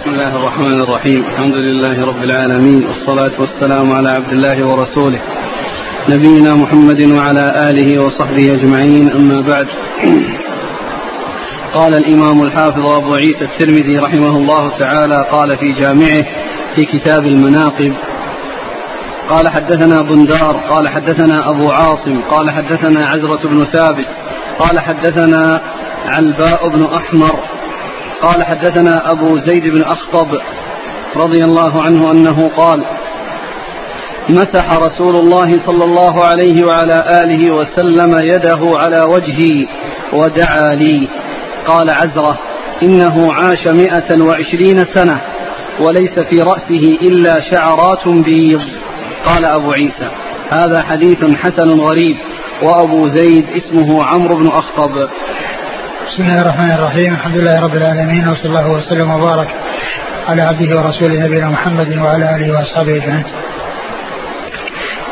بسم الله الرحمن الرحيم الحمد لله رب العالمين والصلاة والسلام على عبد الله ورسوله نبينا محمد وعلى آله وصحبه أجمعين أما بعد قال الإمام الحافظ أبو عيسى الترمذي رحمه الله تعالى قال في جامعه في كتاب المناقب قال حدثنا بندار قال حدثنا أبو عاصم قال حدثنا عزرة بن ثابت قال حدثنا علباء بن أحمر قال حدثنا أبو زيد بن أخطب رضي الله عنه أنه قال مسح رسول الله صلى الله عليه وعلى آله وسلم يده على وجهي ودعا لي. قال عزرة إنه عاش مئة وعشرين سنة وليس في رأسه إلا شعرات بيض. قال أبو عيسى هذا حديث حسن غريب وأبو زيد اسمه عمرو بن أخطب. بسم الله الرحمن الرحيم الحمد لله رب العالمين وصلى الله وسلم وبارك على عبده ورسوله نبينا محمد وعلى اله واصحابه اجمعين.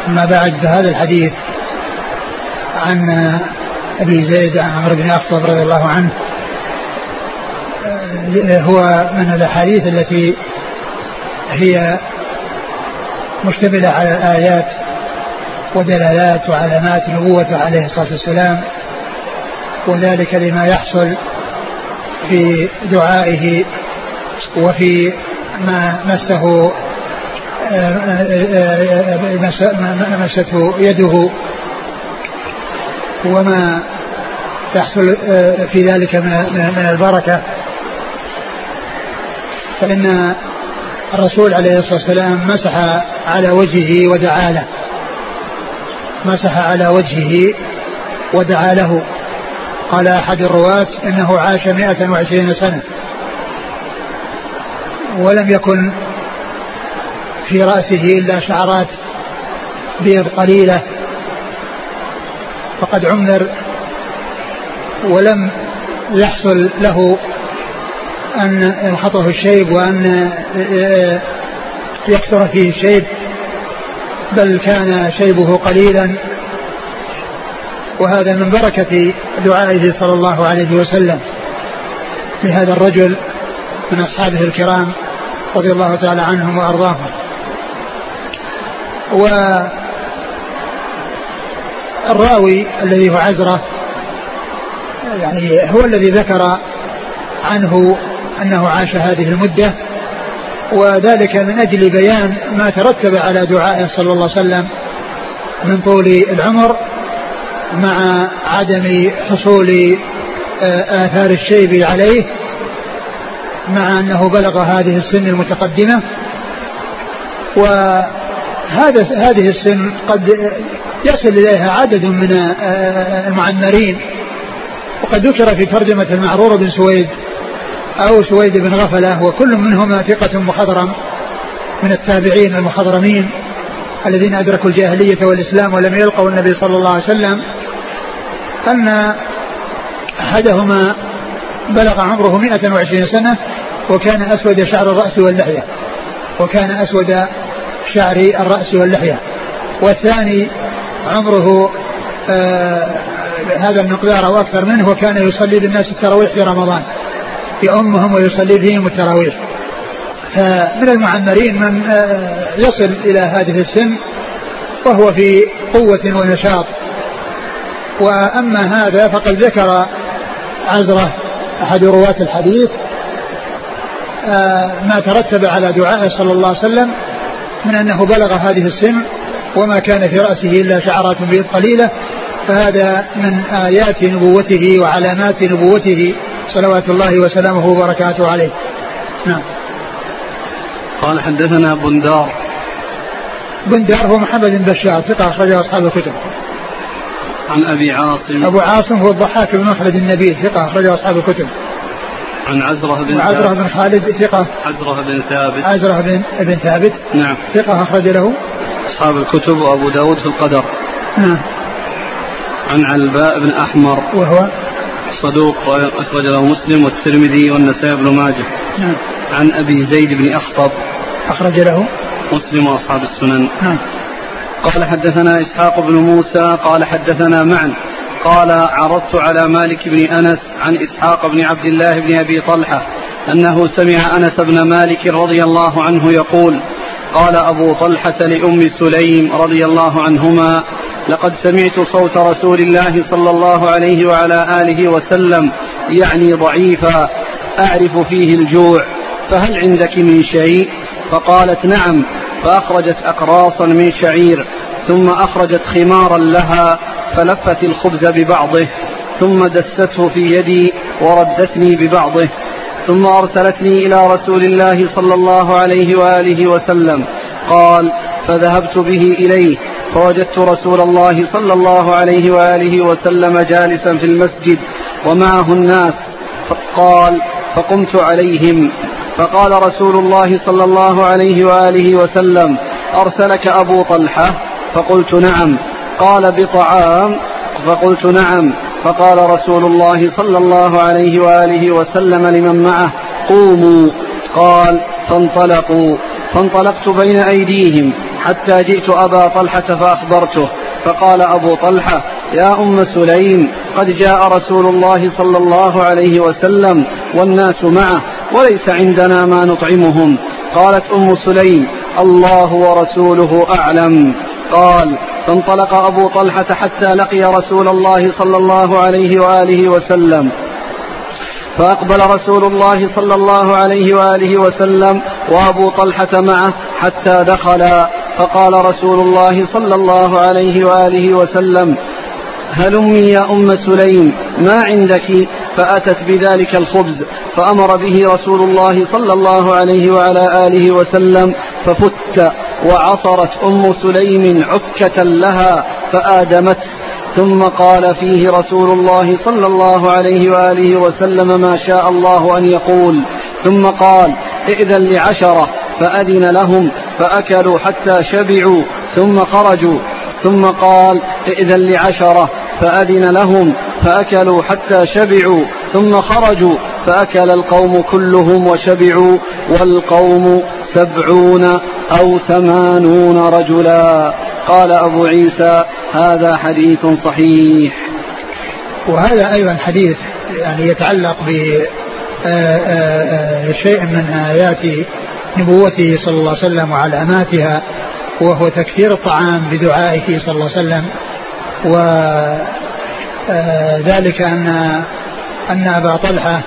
اما بعد فهذا الحديث عن ابي زيد عن عمرو بن اخطب رضي الله عنه هو من الاحاديث التي هي مشتمله على الايات ودلالات وعلامات نبوته عليه الصلاه والسلام وذلك لما يحصل في دعائه وفي ما مسه مسته يده. وما يحصل في ذلك من البركة. فإن الرسول عليه الصلاة والسلام مسح على وجهه ودعا له. مسح على وجهه ودعا له. قال أحد الرواة إنه عاش مئة وعشرين سنة ولم يكن في رأسه إلا شعرات بيض قليلة فقد عمر ولم يحصل له أن ينخطه الشيب وأن يكثر فيه الشيب بل كان شيبه قليلا. وهذا من بركة دعائه صلى الله عليه وسلم لهذا الرجل من أصحابه الكرام رضي الله تعالى عنهم وأرضاهم. والراوي الذي هو عزرة يعني هو الذي ذكر عنه أنه عاش هذه المدة وذلك من أجل بيان ما ترتب على دعائه صلى الله عليه وسلم من طول العمر. مع عدم حصول آثار الشيب عليه مع أنه بلغ هذه السن المتقدمة. وهذا هذه السن قد يصل إليها عدد من المعمرين. وقد ذكر في ترجمة المعرور بن سويد أو سويد بن غفلة وكل منهما ثقة مخضرم من التابعين المخضرمين الذين أدركوا الجاهلية والإسلام ولم يلقوا النبي صلى الله عليه وسلم. أن أحدهما بلغ عمره 120 سنة وكان أسود شعر الرأس واللحية وكان أسود شعر الرأس واللحية والثاني عمره آه هذا المقدار أو أكثر منه وكان يصلي بالناس التراويح في رمضان يؤمهم ويصلي بهم التراويح. فمن المعمرين من آه يصل إلى هذه السن وهو في قوة ونشاط. وأما هذا فقد ذكر عزرة أحد رواة الحديث آه ما ترتب على دعائه صلى الله عليه وسلم من أنه بلغ هذه السن وما كان في رأسه إلا شعرات بيض قليلة فهذا من آيات نبوته وعلامات نبوته صلوات الله وسلامه وبركاته عليه. نعم. قال حدثنا بندار. بندار هو محمد بن بشار ثقة أخرجه أصحاب الكتب. عن أبي عاصم. أبو عاصم هو الضحاك بن مخلد النبيل ثقة أخرجه أصحاب الكتب. عن عزرة بن عزرة بن خالد ثقة. عزرة بن ثابت. عزرة بن بن ثابت. نعم. ثقة أخرج له. أصحاب الكتب وأبو داود في القدر. نعم. عن علباء بن أحمر. وهو؟ صدوق أخرج له مسلم والترمذي والنسائي بن ماجه. نعم. عن أبي زيد بن أخطب. أخرج له. مسلم وأصحاب السنن. نعم. قال حدثنا إسحاق بن موسى قال حدثنا معا قال عرضت على مالك بن أنس عن إسحاق بن عبد الله بن أبي طلحة أنه سمع أنس بن مالك رضي الله عنه يقول قال أبو طلحة لأم سليم رضي الله عنهما لقد سمعت صوت رسول الله صلى الله عليه وعلى آله وسلم يعني ضعيفا أعرف فيه الجوع فهل عندك من شيء؟ فقالت نعم. فأخرجت أقراصا من شعير ثم أخرجت خمارا لها فلفت الخبز ببعضه ثم دسته في يدي وردتني ببعضه ثم أرسلتني إلى رسول الله صلى الله عليه وآله وسلم. قال فذهبت به إليه فوجدت رسول الله صلى الله عليه وآله وسلم جالسا في المسجد ومعه الناس قال فقمت عليهم. فقال رسول الله صلى الله عليه وآله وسلم أرسلك أبو طلحة؟ فقلت نعم. قال بطعام؟ فقلت نعم. فقال رسول الله صلى الله عليه وآله وسلم لمن معه قوموا. قال فانطلقوا. فانطلقت بين أيديهم حتى جئت أبا طلحة فأخبرته. فقال أبو طلحة يا أم سليم قد جاء رسول الله صلى الله عليه وسلم والناس معه وليس عندنا ما نطعمهم. قالت أم سليم الله ورسوله أعلم. قال فانطلق أبو طلحة حتى لقي رسول الله صلى الله عليه وآله وسلم. فأقبل رسول الله صلى الله عليه وآله وسلم وأبو طلحة معه حتى دخلا فقال رسول الله صلى الله عليه وآله وسلم هلمي يا أم سليم ما عندك؟ فأتت بذلك الخبز فأمر به رسول الله صلى الله عليه وعلى آله وسلم ففت وعصرت أم سليم عكة لها فآدمته ثم قال فيه رسول الله صلى الله عليه وآله وسلم ما شاء الله أن يقول. ثم قال ائذن لعشرة. فأذن لهم فأكلوا حتى شبعوا ثم خرجوا. ثم قال ائذن لعشرة. فأذن لهم فأكلوا حتى شبعوا ثم خرجوا فأكل القوم كلهم وشبعوا والقوم سبعون أو ثمانون رجلا. قال أبو عيسى هذا حديث صحيح. وهذا أيضا حديث يعني يتعلق ب آه، آه، آه، شيء من آيات نبوته صلى الله عليه وسلم وعلاماتها وهو تكثير الطعام بدعائه صلى الله عليه وسلم. وذلك أن أن أبا طلحة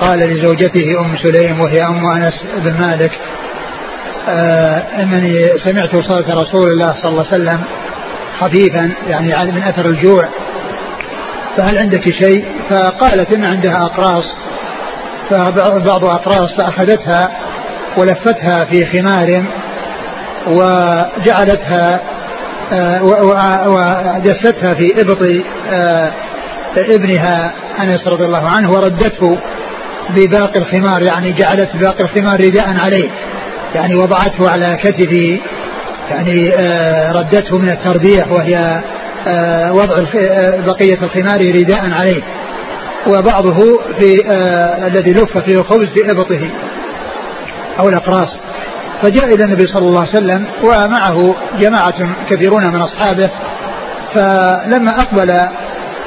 قال لزوجته أم سليم وهي أم أنس بن مالك أنني سمعت صوت رسول الله صلى الله عليه وسلم خفيفا يعني من أثر الجوع. فهل عندك شيء؟ فقالت إن عندها أقراص. فبعض أقراص فأخذتها ولفتها في خمار وجعلتها آه، ودستها في إبط آه، ابنها أنس رضي الله عنه وردته بباقي الخمار يعني جعلت باقي الخمار رداء عليه يعني وضعته على كتفه يعني آه، ردته من التربيع وهي آه، وضع آه، بقية الخمار رداء عليه. وبعضه في الذي لف فيه الخبز في إبطه أو الأقراص. فجاء إلى النبي صلى الله عليه وسلم ومعه جماعة كثيرون من أصحابه فلما أقبل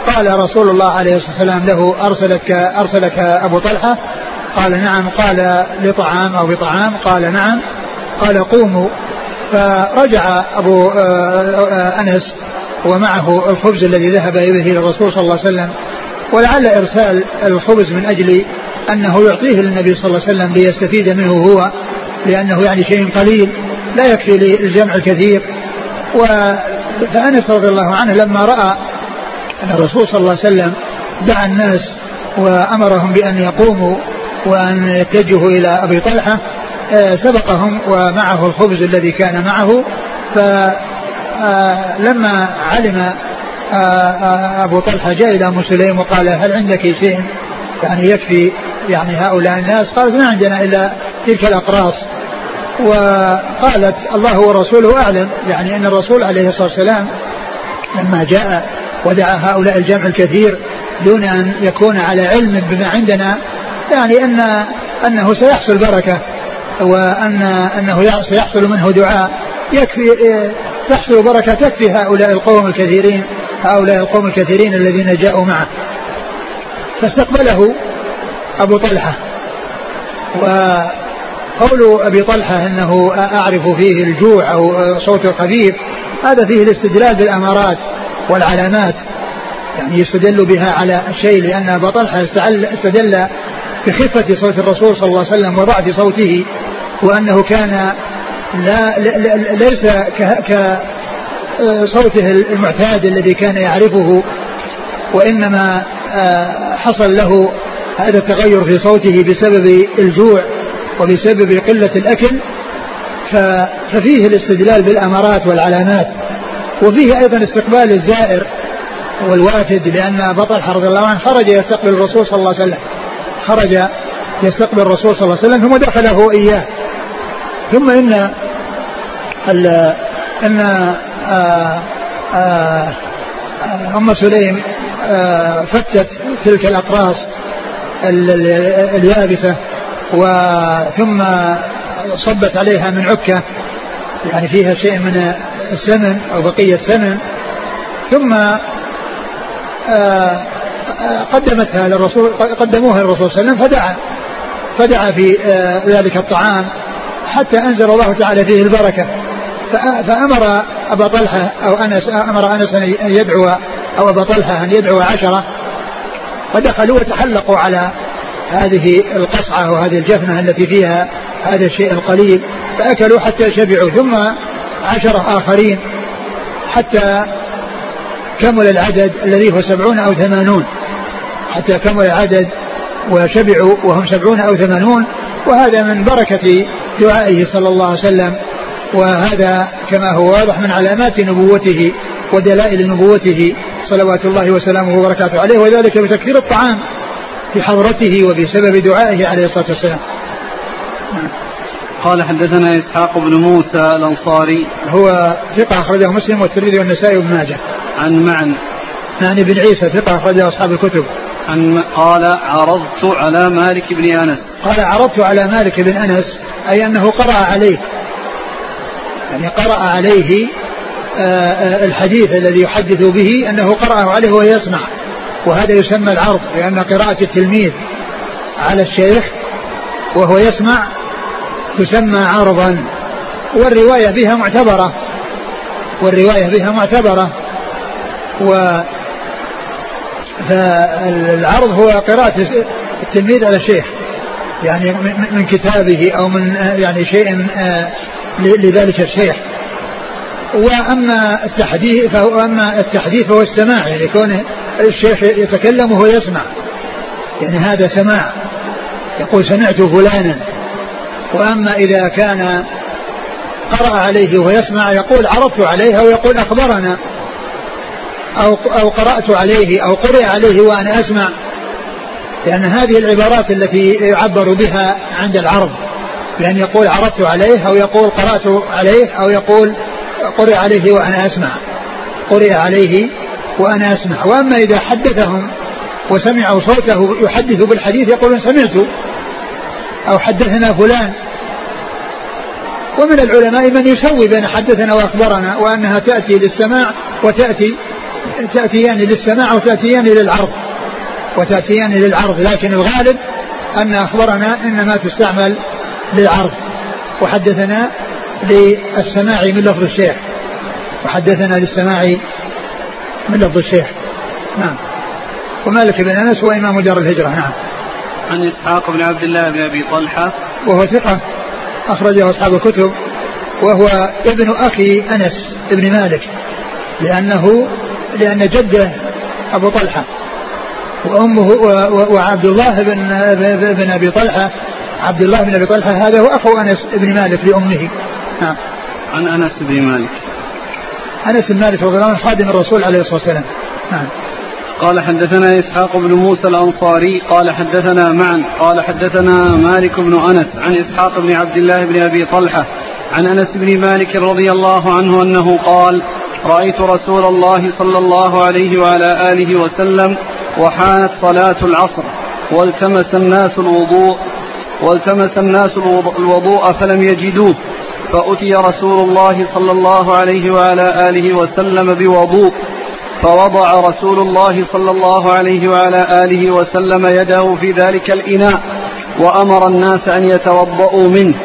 قال رسول الله عليه الصلاة والسلام له أرسلتك أرسلك أبو طلحة؟ قال نعم. قال لطعام أو بطعام؟ قال نعم. قال قوموا. فرجع أبو آه، أنس ومعه الخبز الذي ذهب به الرسول صلى الله عليه وسلم ولعل إرسال الخبز من أجل أنه يعطيه للنبي صلى الله عليه وسلم ليستفيد منه هو. لأنه يعني شيء قليل لا يكفي للجمع الكثير. و فأنس رضي الله عنه لما رأى أن الرسول صلى الله عليه وسلم دعا الناس وأمرهم بأن يقوموا وأن يتجهوا إلى أبي طلحة آه، سبقهم ومعه الخبز الذي كان معه. فلما آه، علم آه، أبو طلحة جاء إلى أم سليم وقال هل عندك شيء؟ يعني يكفي يعني هؤلاء الناس قالت ما عندنا إلا تلك الأقراص. وقالت الله ورسوله أعلم يعني أن الرسول عليه الصلاة والسلام لما جاء ودعا هؤلاء الجمع الكثير دون أن يكون على علم بما عندنا يعني أن أنه سيحصل بركة وأن أنه سيحصل منه دعاء. يكفي تحصل بركة تكفي هؤلاء القوم الكثيرين هؤلاء القوم الكثيرين الذين جاءوا معه. فاستقبله أبو طلحة. وقول أبي طلحة أنه أعرف فيه الجوع أو صوت خفيف هذا فيه الاستدلال بالأمارات والعلامات. يعني يستدل بها على الشيء لأن أبا طلحة استدل بخفة صوت الرسول صلى الله عليه وسلم وضعف صوته وأنه كان لا ليس ك صوته المعتاد الذي كان يعرفه وإنما آه، حصل له هذا التغير في صوته بسبب الجوع وبسبب قلة الأكل ففيه الاستدلال بالأمارات والعلامات وفيه أيضا استقبال الزائر والوافد لأن طلحة رضي الله عنه خرج يستقبل الرسول صلى الله عليه وسلم. خرج يستقبل الرسول صلى الله عليه وسلم ثم دخله إياه. ثم إن أن آه، آه، أم سليم آه، فتت تلك الأقراص اليابسة وثم صبت عليها من عكة يعني فيها شيء من السمن أو بقية سمن. ثم قدمتها للرسول قدموها للرسول صلى الله عليه وسلم فدعا فدعا في ذلك الطعام حتى أنزل الله تعالى فيه البركة. فأمر أبا طلحة أو أنس أمر أنس أن يدعو أو أبا طلحة أن يدعو عشرة فدخلوا وتحلقوا على هذه القصعة وهذه الجفنة التي فيها هذا الشيء القليل فأكلوا حتى شبعوا ثم عشرة آخرين حتى كمل العدد الذي هو سبعون أو ثمانون. حتى كمل العدد وشبعوا وهم سبعون أو ثمانون وهذا من بركة دعائه صلى الله عليه وسلم. وهذا كما هو واضح من علامات نبوته ودلائل نبوته. صلوات الله وسلامه وبركاته عليه وذلك بتكثير الطعام في حضرته وبسبب دعائه عليه الصلاة والسلام. قال حدثنا إسحاق بن موسى الأنصاري هو ثقة أخرجه مسلم والترمذي والنسائي وابن ماجه. عن معن يعني بن عيسى ثقة أخرجه أصحاب الكتب. عن قال عرضت على مالك بن أنس. قال عرضت على مالك بن أنس أي أنه قرأ عليه يعني قرأ عليه الحديث الذي يحدث به أنه قرأه عليه وهو يسمع. وهذا يسمى العرض لأن قراءة التلميذ على الشيخ وهو يسمع تسمى عرضا. والرواية بها معتبرة. والرواية بها معتبرة. و فالعرض هو قراءة التلميذ على الشيخ. يعني من كتابه أو من يعني شيء آه، لذلك الشيخ. وأما التحديث فهو اما التحديث فهو السماع يعني كون الشيخ يتكلم وهو يسمع. يعني هذا سماع. يقول سمعت فلانا. وأما إذا كان قرأ عليه وهو يسمع يقول عرضت عليه أو يقول أخبرنا. أو أو قرأت عليه أو قرئ عليه وأنا أسمع. لأن هذه العبارات التي يعبر بها عند العرض. بأن يقول عرضت عليه أو يقول قرأت عليه أو يقول قرئ عليه وأنا أسمع. قرئ عليه وأنا أسمع. وأما إذا حدثهم وسمعوا صوته يحدث بالحديث يقولون سمعت. أو حدثنا فلان. ومن العلماء من يسوي بين حدثنا وأخبرنا وأنها تأتي للسماع وتأتي تأتيان للسماع وتأتيان للعرض. وتأتيان للعرض. لكن الغالب أن أخبرنا إنما تستعمل للعرض. وحدثنا للسماع من لفظ الشيخ. وحدثنا للسماع من لفظ الشيخ. نعم. ومالك بن أنس هو إمام دار الهجرة. نعم. عن إسحاق بن عبد الله بن أبي طلحة. وهو ثقة أخرجه أصحاب الكتب. وهو ابن أخي أنس بن مالك. لأنه لأن جده أبو طلحة. وأمه وعبد الله بن بن أبي طلحة. عبد الله بن أبي طلحة هذا هو أخو أنس بن مالك لأمه. نعم. عن أنس بن مالك. أنس بن مالك رضي الله عنه خادم الرسول عليه الصلاة والسلام. نعم. قال حدثنا إسحاق بن موسى الأنصاري قال حدثنا معا قال حدثنا مالك بن أنس عن إسحاق بن عبد الله بن أبي طلحة عن أنس بن مالك رضي الله عنه أنه قال رأيت رسول الله صلى الله عليه وعلى آله وسلم وحانت صلاة العصر والتمس الناس الوضوء والتمس الناس الوضوء فلم يجدوه فأتي رسول الله صلى الله عليه وعلى آله وسلم بوضوء فوضع رسول الله صلى الله عليه وعلى آله وسلم يده في ذلك الإناء وأمر الناس أن يتوضأوا منه.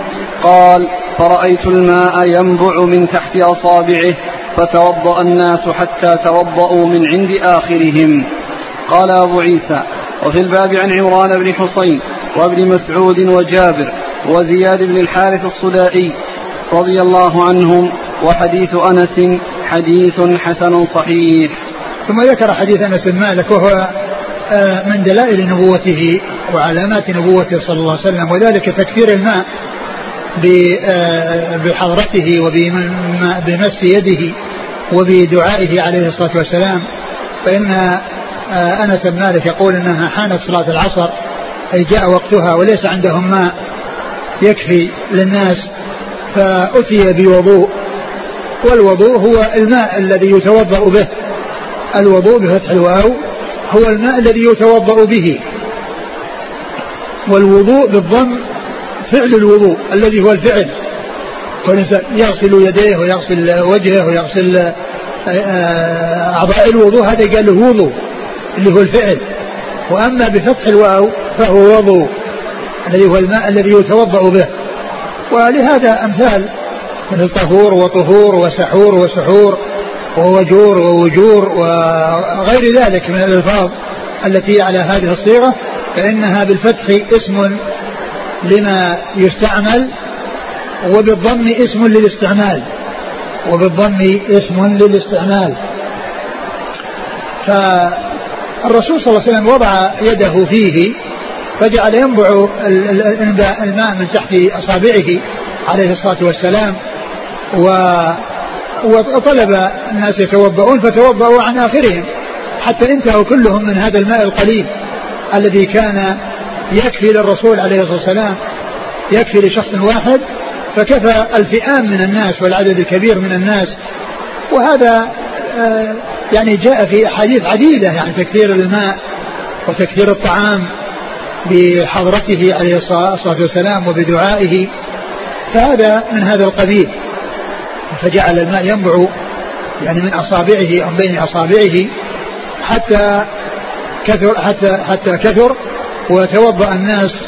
قال فرأيت الماء ينبع من تحت أصابعه فتوضأ الناس حتى توضأوا من عند آخرهم. قال أبو عيسى وفي الباب عن عمران بن حصين وابن مسعود وجابر وزياد بن الحارث الصدائي رضي الله عنهم وحديث أنس حديث حسن صحيح. ثم ذكر حديث أنس بن مالك وهو آه، من دلائل نبوته وعلامات نبوته صلى الله عليه وسلم وذلك تكثير الماء آه، بحضرته وبمس يده وبدعائه عليه الصلاة والسلام. فإن آه، أنس بن مالك يقول أنها حانت صلاة العصر أي جاء وقتها وليس عندهم ماء يكفي للناس. فأتي بوضوء والوضوء هو الماء الذي يتوضأ به. الوضوء بفتح الواو هو الماء الذي يتوضأ به. والوضوء بالضم فعل الوضوء الذي هو الفعل. والإنسان يغسل يديه ويغسل وجهه ويغسل آه، آه، أعضاء الوضوء هذا قال له وضوء اللي هو الفعل. وأما بفتح الواو فهو وضوء الذي هو الماء الذي يتوضأ به. ولهذا أمثال مثل طهور وطهور وسحور وسحور ووجور ووجور وغير ذلك من الألفاظ التي على هذه الصيغة فإنها بالفتح اسم لما يستعمل وبالضم اسم للاستعمال وبالضم اسم للاستعمال. فالرسول صلى الله عليه وسلم وضع يده فيه فجعل ينبع الماء من تحت أصابعه عليه الصلاة والسلام و وطلب الناس يتوضؤون فتوضؤوا عن آخرهم حتى انتهوا كلهم من هذا الماء القليل الذي كان يكفي للرسول عليه الصلاة والسلام يكفي لشخص واحد فكفى الفئام من الناس والعدد الكبير من الناس. وهذا آه، يعني جاء في أحاديث عديدة يعني تكثير الماء وتكثير الطعام بحضرته عليه الصلاة والسلام وبدعائه فهذا من هذا القبيل. فجعل الماء ينبع يعني من أصابعه أو بين أصابعه حتى كثر حتى حتى كثر وتوضأ الناس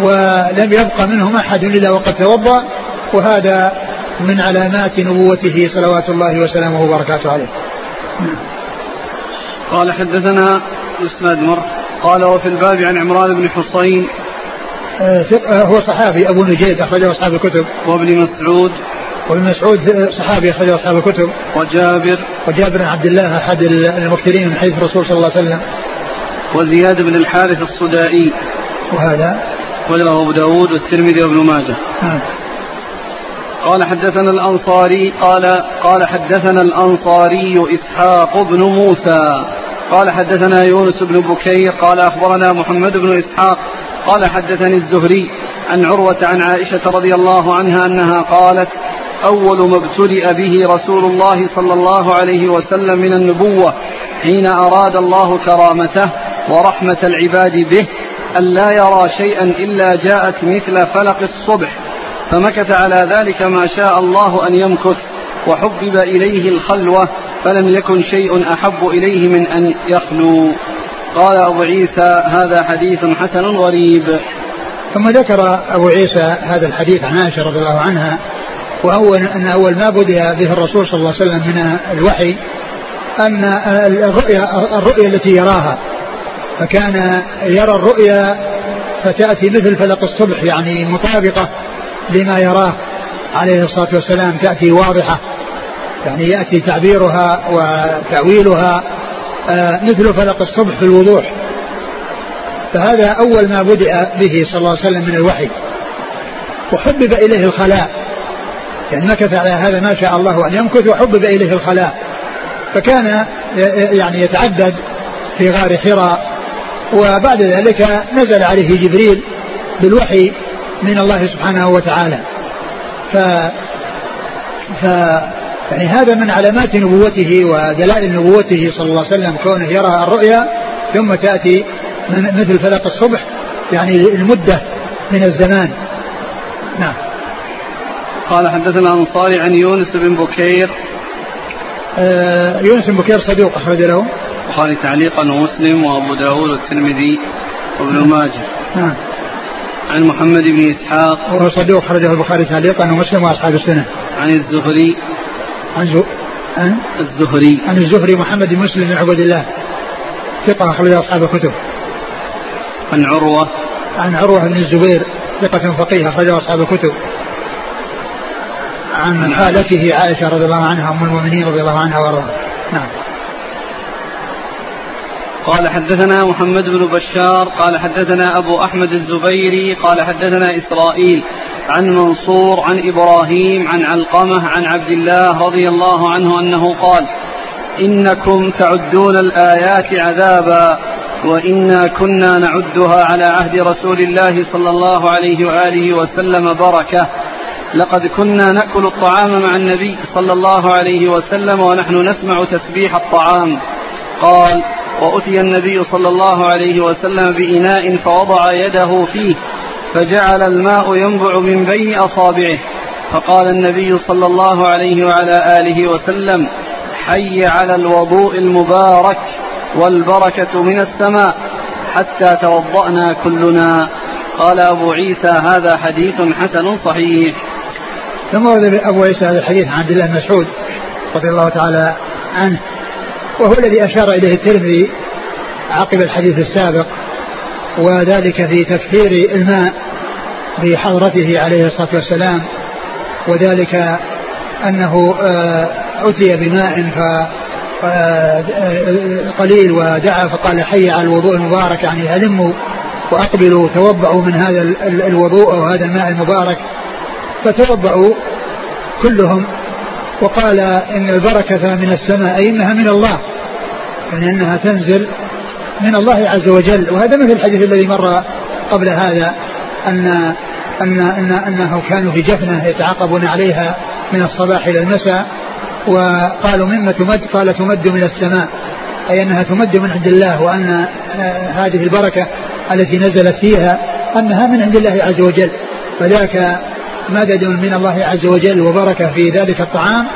ولم يبق منهم أحد إلا وقد توضأ وهذا من علامات نبوته صلوات الله وسلامه وبركاته عليه. قال حدثنا إسناد مر قال وفي الباب عن عمران بن حصين. آه، آه، هو صحابي أبو نجيد أخرجه أصحاب الكتب. وابن مسعود. وابن مسعود صحابي أخرجه أصحاب الكتب. وجابر. وجابر بن عبد الله أحد المكثرين من حديث الرسول صلى الله عليه وسلم. وزياد بن الحارث الصدائي. وهذا؟ وله أبو داود والترمذي وابن ماجه. نعم. قال حدثنا الأنصاري قال قال حدثنا الأنصاري إسحاق بن موسى. قال حدثنا يونس بن بكير قال أخبرنا محمد بن إسحاق قال حدثني الزهري عن عروة عن عائشة رضي الله عنها أنها قالت أول ما ابتلئ به رسول الله صلى الله عليه وسلم من النبوة حين أراد الله كرامته ورحمة العباد به أن لا يرى شيئا إلا جاءت مثل فلق الصبح فمكث على ذلك ما شاء الله أن يمكث وحبب إليه الخلوة فلم يكن شيء أحب إليه من أن يخلو؟ قال أبو عيسى هذا حديث حسن غريب. ثم ذكر أبو عيسى هذا الحديث عن عائشة رضي الله عنها وأول أن أول ما بدأ به الرسول صلى الله عليه وسلم من الوحي أن الرؤيا الرؤيا التي يراها. فكان يرى الرؤيا فتأتي مثل فلق الصبح يعني مطابقة لما يراه عليه الصلاة والسلام تأتي واضحة. يعني يأتي تعبيرها وتأويلها آه، مثل فلق الصبح في الوضوح. فهذا أول ما بدأ به صلى الله عليه وسلم من الوحي. وحبب إليه الخلاء. يعني مكث على هذا ما شاء الله أن يمكث وحبب إليه الخلاء. فكان يعني يتعدد في غار حراء. وبعد ذلك نزل عليه جبريل بالوحي من الله سبحانه وتعالى. ف ف يعني هذا من علامات نبوته ودلائل نبوته صلى الله عليه وسلم كونه يرى الرؤيا ثم تأتي مثل فلق الصبح يعني المدة من الزمان. نعم. قال حدثنا الأنصاري عن يونس بن بكير. آه يونس بن بكير صدوق أخرج له. البخاري تعليقا ومسلم وأبو داود والترمذي وابن ماجه. نعم. عن محمد بن إسحاق. وهو صدوق خرجه البخاري تعليقا ومسلم وأصحاب السنة. عن الزهري. عن زو... عن الزهري. عن الزهري محمد بن مسلم بن عبد الله. ثقة أخرج أصحاب الكتب. عن عروة. عن عروة بن الزبير ثقة فقيه أخرج أصحاب الكتب. عن خالته عائشة رضي الله عنها أم المؤمنين رضي الله عنها وأرضاها. نعم. قال حدثنا محمد بن بشار قال حدثنا أبو أحمد الزبيري قال حدثنا إسرائيل عن منصور عن إبراهيم عن علقمة عن عبد الله رضي الله عنه أنه قال إنكم تعدون الآيات عذابا وإنا كنا نعدها على عهد رسول الله صلى الله عليه وآله وسلم بركة. لقد كنا نأكل الطعام مع النبي صلى الله عليه وسلم ونحن نسمع تسبيح الطعام. قال وأتي النبي صلى الله عليه وسلم بإناء فوضع يده فيه فجعل الماء ينبع من بين أصابعه. فقال النبي صلى الله عليه وعلى آله وسلم حي على الوضوء المبارك والبركة من السماء حتى توضأنا كلنا. قال أبو عيسى هذا حديث حسن صحيح. ثم أبو عيسى هذا الحديث عن عبد الله مسعود رضي الله تعالى عنه. وهو الذي أشار إليه الترمذي عقب الحديث السابق وذلك في تكثير الماء بحضرته عليه الصلاة والسلام وذلك أنه آه، أتي بماء ف آه، قليل ودعا فقال حي على الوضوء المبارك يعني هلموا وأقبلوا توضعوا من هذا الوضوء أو هذا الماء المبارك فتوضعوا كلهم وقال إن البركة من السماء أي إنها من الله يعني أنها تنزل من الله عز وجل. وهذا مثل الحديث الذي مر قبل هذا أن أن أن أنه كانوا في جفنة يتعاقبون عليها من الصباح إلى المساء وقالوا مما تمد؟ قال تمد من السماء. أي أنها تمد من عند الله آه، هذه البركة التي نزلت فيها أنها من عند الله عز وجل. فذاك مدد من الله عز وجل وبركة في ذلك الطعام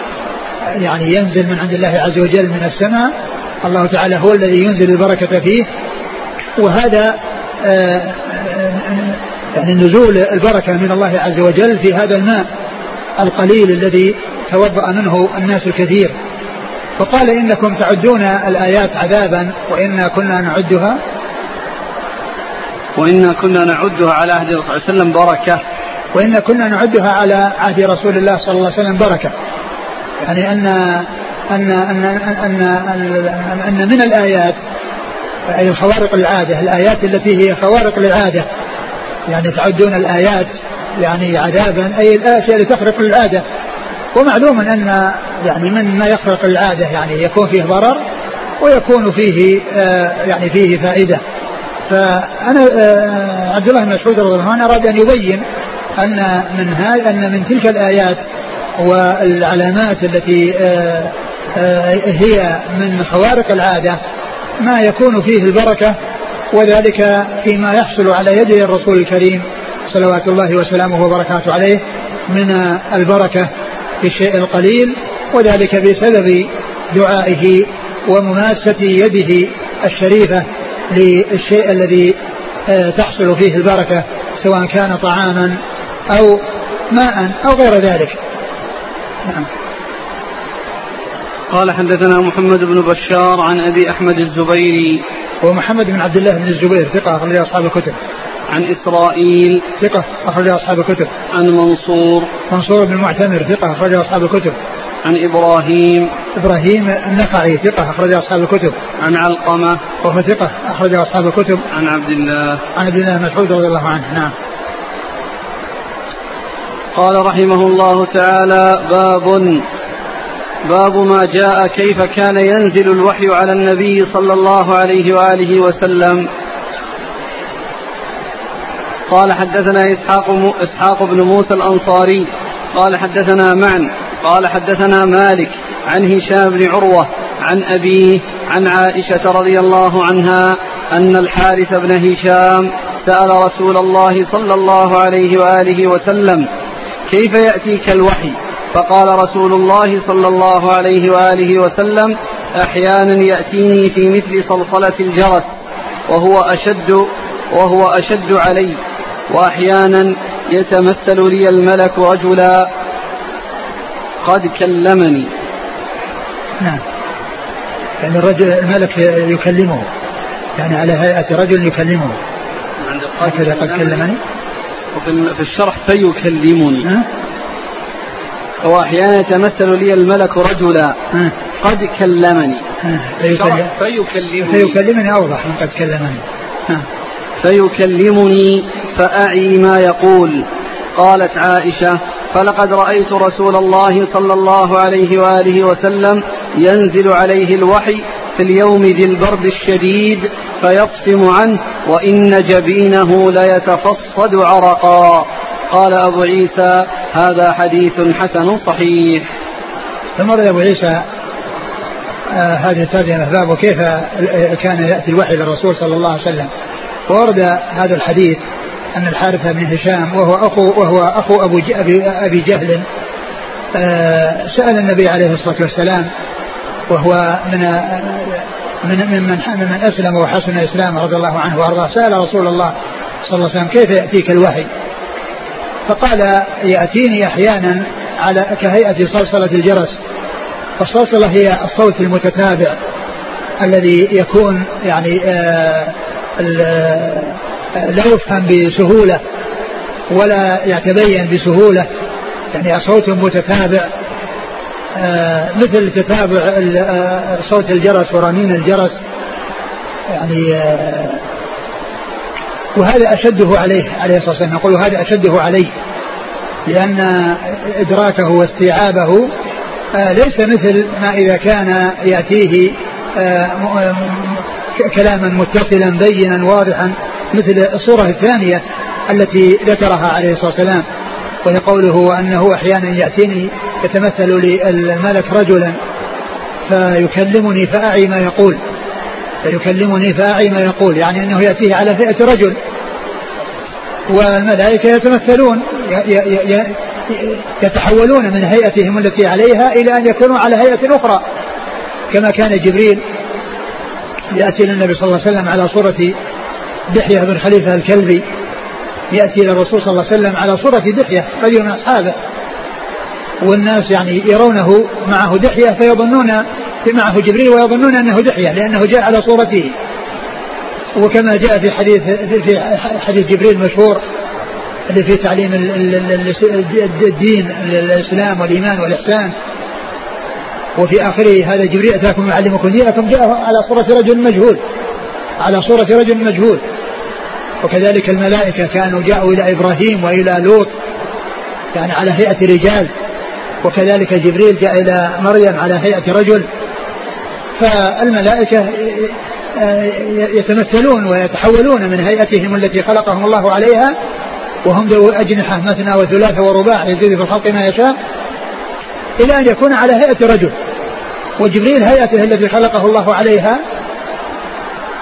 يعني ينزل من عند الله عز وجل من السماء. الله تعالى هو الذي ينزل البركة فيه. وهذا آه، آه، يعني نزول البركة من الله عز وجل في هذا الماء القليل الذي توضأ منه الناس الكثير. فقال إنكم تعدون الآيات عذابا وإنا كنا نعدها. وإنا كنا نعدها على الرسول صلى الله عليه وسلم بركة. وإنا كنا نعدها على عهد رسول الله صلى الله عليه وسلم بركة. يعني أن أن أن أن أن, أن من الآيات أي الخوارق العادة الآيات التي هي خوارق للعادة. يعني تعدون الآيات يعني عذابا أي الأشياء التي تخرق للعادة. ومعلوم أن يعني من ما يخرق العادة يعني يكون فيه ضرر ويكون فيه آه يعني فيه فائدة. فأنا آه عبد الله بن مسعود رضي الله عنه أراد أن يبين أن من أن من تلك الآيات والعلامات التي آه آه هي من خوارق العادة ما يكون فيه البركة وذلك فيما يحصل على يد الرسول الكريم صلوات الله وسلامه وبركاته عليه من البركة في الشيء القليل وذلك بسبب دعائه ومماسة يده الشريفة للشيء الذي آه، تحصل فيه البركة سواء كان طعاما أو ماء أو غير ذلك. نعم. قال حدثنا محمد بن بشار عن أبي أحمد الزبيري. ومحمد بن عبد الله بن الزبير ثقة أخرج أصحاب الكتب. عن إسرائيل. ثقة أخرج أصحاب الكتب. عن منصور. منصور بن المعتمر ثقة أخرج أصحاب الكتب. عن إبراهيم. إبراهيم النخعي ثقة أخرج أصحاب الكتب. عن علقمة. وهو ثقة أخرج أصحاب الكتب. عن عبد الله. عن عبد الله مسعود رضي الله عنه نعم. قال رحمه الله تعالى باب باب ما جاء كيف كان ينزل الوحي على النبي صلى الله عليه وآله وسلم. قال حدثنا إسحاق إسحاق بن موسى الأنصاري. قال حدثنا معن. قال حدثنا مالك عن هشام بن عروة عن أبيه عن عائشة رضي الله عنها أن الحارث بن هشام سأل رسول الله صلى الله عليه وآله وسلم كيف يأتيك الوحي؟ فقال رسول الله صلى الله عليه وآله وسلم أحيانا يأتيني في مثل صلصلة الجرس وهو أشد وهو أشد علي وأحيانا يتمثل لي الملك رجلا قد كلمني. نعم. يعني الرجل الملك يكلمه يعني على هيئة رجل يكلمه. هكذا قد كلمني. وفي الشرح فيكلمني. وأحيانا يتمثل لي الملك رجلا. قد كلمني. فيكلمني. فيكلمني أوضح من قد كلمني. فيكلمني فأعي ما يقول. قالت عائشة فلقد رأيت رسول الله صلى الله عليه وآله وسلم ينزل عليه الوحي في اليوم ذي البرد الشديد فيفصم عنه وإن جبينه ليتفصد عرقا. قال أبو عيسى هذا حديث حسن صحيح. ثم أبو عيسى آه هذه الترجمة باب كيف كان يأتي الوحي للرسول صلى الله عليه وسلم؟ وورد هذا الحديث أن الحارث بن هشام وهو أخو وهو أخو أبو أبي, أبي جهل آه سأل النبي عليه الصلاة والسلام وهو من من من من, من أسلم وحسن إسلامه رضي الله عنه وأرضاه. سأل رسول الله صلى الله عليه وسلم كيف يأتيك الوحي؟ فقال يأتيني أحيانا على كهيئة صلصلة الجرس. والصلصله هي الصوت المتتابع الذي يكون يعني آه لا يفهم بسهولة ولا يتبين بسهولة. يعني صوت متتابع. آه، مثل تتابع آه، صوت الجرس ورنين الجرس. يعني آه، وهذا أشده عليه عليه الصلاة والسلام. نقول هذا أشده عليه لأن إدراكه واستيعابه ليس مثل ما إذا كان يأتيه كلاما متصلا بينا واضحا مثل الصورة الثانية التي ذكرها عليه الصلاة والسلام. وهي قوله أنه أحيانا يأتيني يتمثل لي الملك رجلا فيكلمني فأعي ما يقول. فيكلمني فأعي ما يقول يعني أنه يأتيه على فئة رجل. والملائكة يتمثلون يتحولون من هيئتهم التي عليها إلى أن يكونوا على هيئة أخرى. كما كان جبريل يأتي للنبي صلى الله عليه وسلم على صورة دحية بن خليفة الكلبي. يأتي إلى الرسول صلى الله عليه وسلم على صورة دحية رجل من أصحابه. والناس يعني يرونه معه دحية فيظنون معه جبريل ويظنون أنه دحية لأنه جاء على صورته. وكما جاء في حديث في حديث جبريل المشهور اللي في تعليم الدين الإسلام والإيمان والإحسان. وفي آخره هذا جبريل أتاكم يعلمكم دينكم جاء على صورة رجل مجهول. على صورة رجل مجهول. وكذلك الملائكة كانوا جاءوا إلى إبراهيم وإلى لوط يعني على هيئة رجال. وكذلك جبريل جاء إلى مريم على هيئة رجل. فالملائكة يتمثلون ويتحولون من هيئتهم التي خلقهم الله عليها وهم ذو أجنحة مثنى وثلاثة ورباع يزيد في الخلق ما يشاء إلى أن يكون على هيئة رجل. وجبريل هيئته التي خلقه الله عليها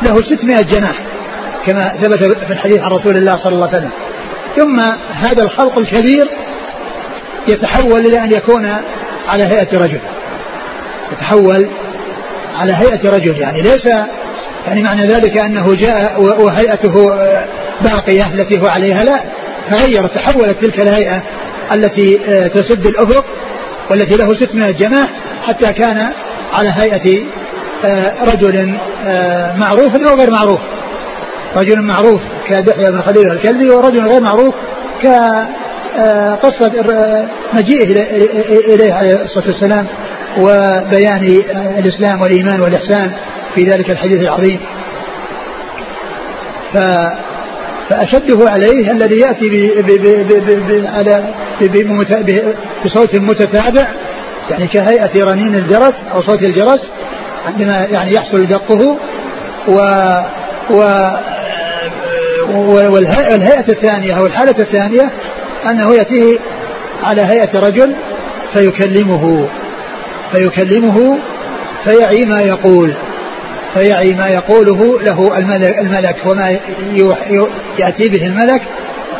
له 600 جناح. كما ثبت في الحديث عن رسول الله صلى الله عليه وسلم. ثم هذا الخلق الكبير يتحول إلى أن يكون على هيئة رجل. يتحول على هيئة رجل يعني ليس يعني معنى ذلك أنه جاء وهيئته باقية التي هو عليها لا. تغيرت تحولت تلك الهيئة التي آه، تسد الأفق والتي له 600 جناح حتى كان على هيئة آه، رجل آه، معروف أو غير معروف. رجل معروف كدحية بن خليل الكلبي ورجل غير معروف كقصة مجيئه إليه عليه الصلاة والسلام وبيان الإسلام والإيمان والإحسان في ذلك الحديث العظيم. ف فأشده عليه الذي يأتي بصوت متتابع يعني كهيئة رنين الجرس أو صوت الجرس عندما يعني يحصل دقه و و والهيئة الثانية أو الحالة الثانية أنه يأتيه على هيئة رجل فيكلمه فيكلمه فيعي ما يقول فيعي ما يقوله له الملك, وما يأتي به الملك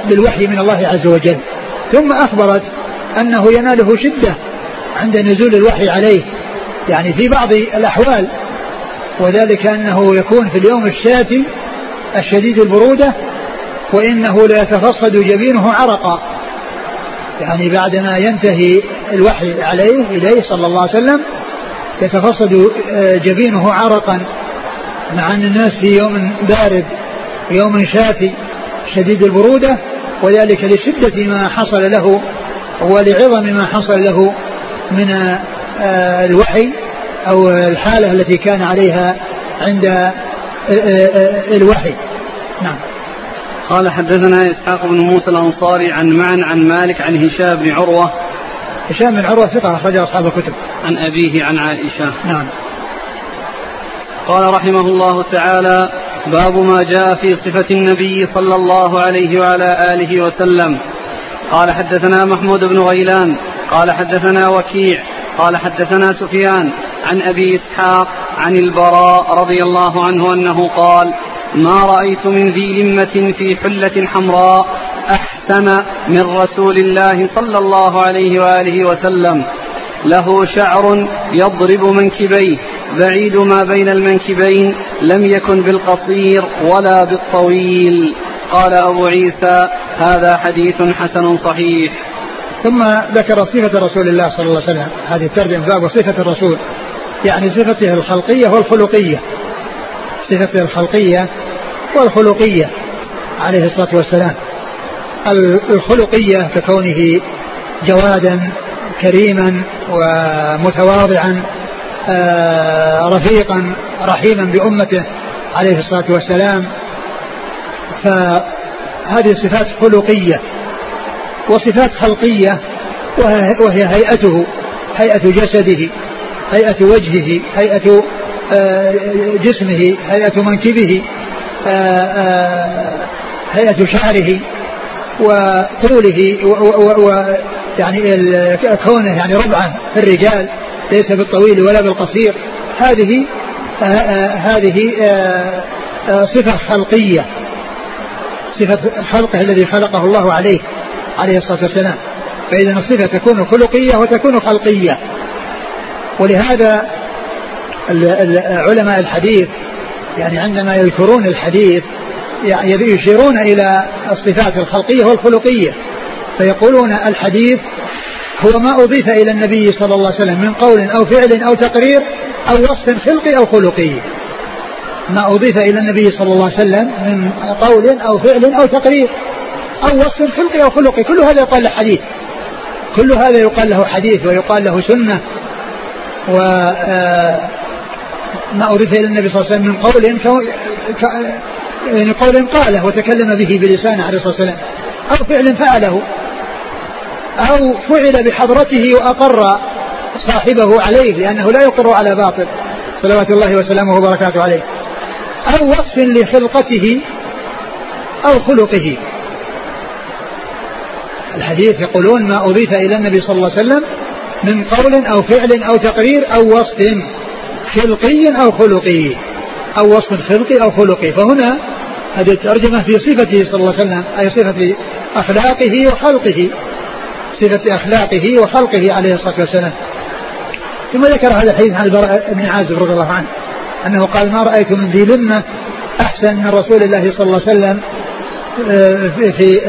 بالوحي من الله عز وجل. ثم أخبرت أنه يناله شدة عند نزول الوحي عليه. يعني في بعض الأحوال وذلك أنه يكون في اليوم الشاتي الشديد البرودة وإنه ليتفصد جبينه عرقا. يعني بعدما ينتهي الوحي عليه إليه صلى الله عليه وسلم يتفصد آه، جبينه عرقا. مع أن الناس في يوم بارد يوم شاتي شديد البرودة وذلك لشدة ما حصل له ولعظم ما حصل له من آه، الوحي أو الحالة التي كان عليها عند الوحي. نعم. قال حدثنا إسحاق بن موسى الأنصاري عن معن عن مالك عن هشام بن عروة. هشام بن عروة ثقة أخرج أصحاب الكتب. عن أبيه عن عائشة. نعم. قال رحمه الله تعالى باب ما جاء في صفة النبي صلى الله عليه وعلى آله وسلم. قال حدثنا محمود بن غيلان. قال حدثنا وكيع. قال حدثنا سفيان. عن أبي إسحاق عن البراء رضي الله عنه أنه قال ما رأيت من ذي لمة في حلة حمراء أحسن من رسول الله صلى الله عليه وآله وسلم. له شعر يضرب منكبيه بعيد ما بين المنكبين لم يكن بالقصير ولا بالطويل. قال أبو عيسى هذا حديث حسن صحيح. ثم ذكر صفة رسول الله صلى الله عليه وسلم. هذه الترجمة باب صفة الرسول. يعني صفته الخلقية والخلقية. صفته الخلقية والخلقية عليه الصلاة والسلام. الخلقية ككونه جوادا كريما ومتواضعا آه، رفيقا رحيما بأمته عليه الصلاة والسلام. فهذه صفات خلقية وصفات خلقية وهي هيئته هيئة جسده. هيئة وجهه هيئة آه، جسمه هيئة منكبه آه، هيئة شعره وطوله ويعني كونه يعني ربعا في الرجال ليس بالطويل ولا بالقصير. هذه آه، آه، هذه آه، صفة خلقية صفة خلقه الذي خلقه الله عليه عليه الصلاة والسلام. فإذا الصفة تكون خلقية وتكون خلقية. ولهذا علماء الحديث يعني عندما يذكرون الحديث يعني يشيرون إلى الصفات الخلقية والخلقية فيقولون الحديث هو ما أضيف إلى النبي صلى الله عليه وسلم من قول أو فعل أو تقرير أو وصف خلقي أو خلقي. ما أضيف إلى النبي صلى الله عليه وسلم من قول أو فعل أو تقرير أو وصف خلقي أو خلقي. كل هذا يقال له حديث. كل هذا يقال له حديث ويقال له سنة و آه، ما أضيف إلى النبي صلى الله عليه وسلم من قول يعني قول قاله وتكلم به بلسانه عليه الصلاة والسلام. أو فعل فعله. أو فعل بحضرته وأقر صاحبه عليه لأنه لا يقر على باطل. صلوات الله وسلامه وبركاته عليه. أو وصف لخلقته أو خلقه. الحديث يقولون ما أضيف إلى النبي صلى الله عليه وسلم من قول أو فعل أو تقرير أو وصف خلقي أو خلقي أو وصف خلقي أو خلقي. فهنا هذه الترجمة في صفته صلى الله عليه وسلم أي صفة أخلاقه وخلقه صفة أخلاقه وخلقه عليه الصلاة والسلام. ثم ذكر هذا الحديث عن البراء بن عازب رضي الله عنه أنه قال ما رأيت من ذي لمة أحسن من رسول الله صلى الله عليه وسلم آه، في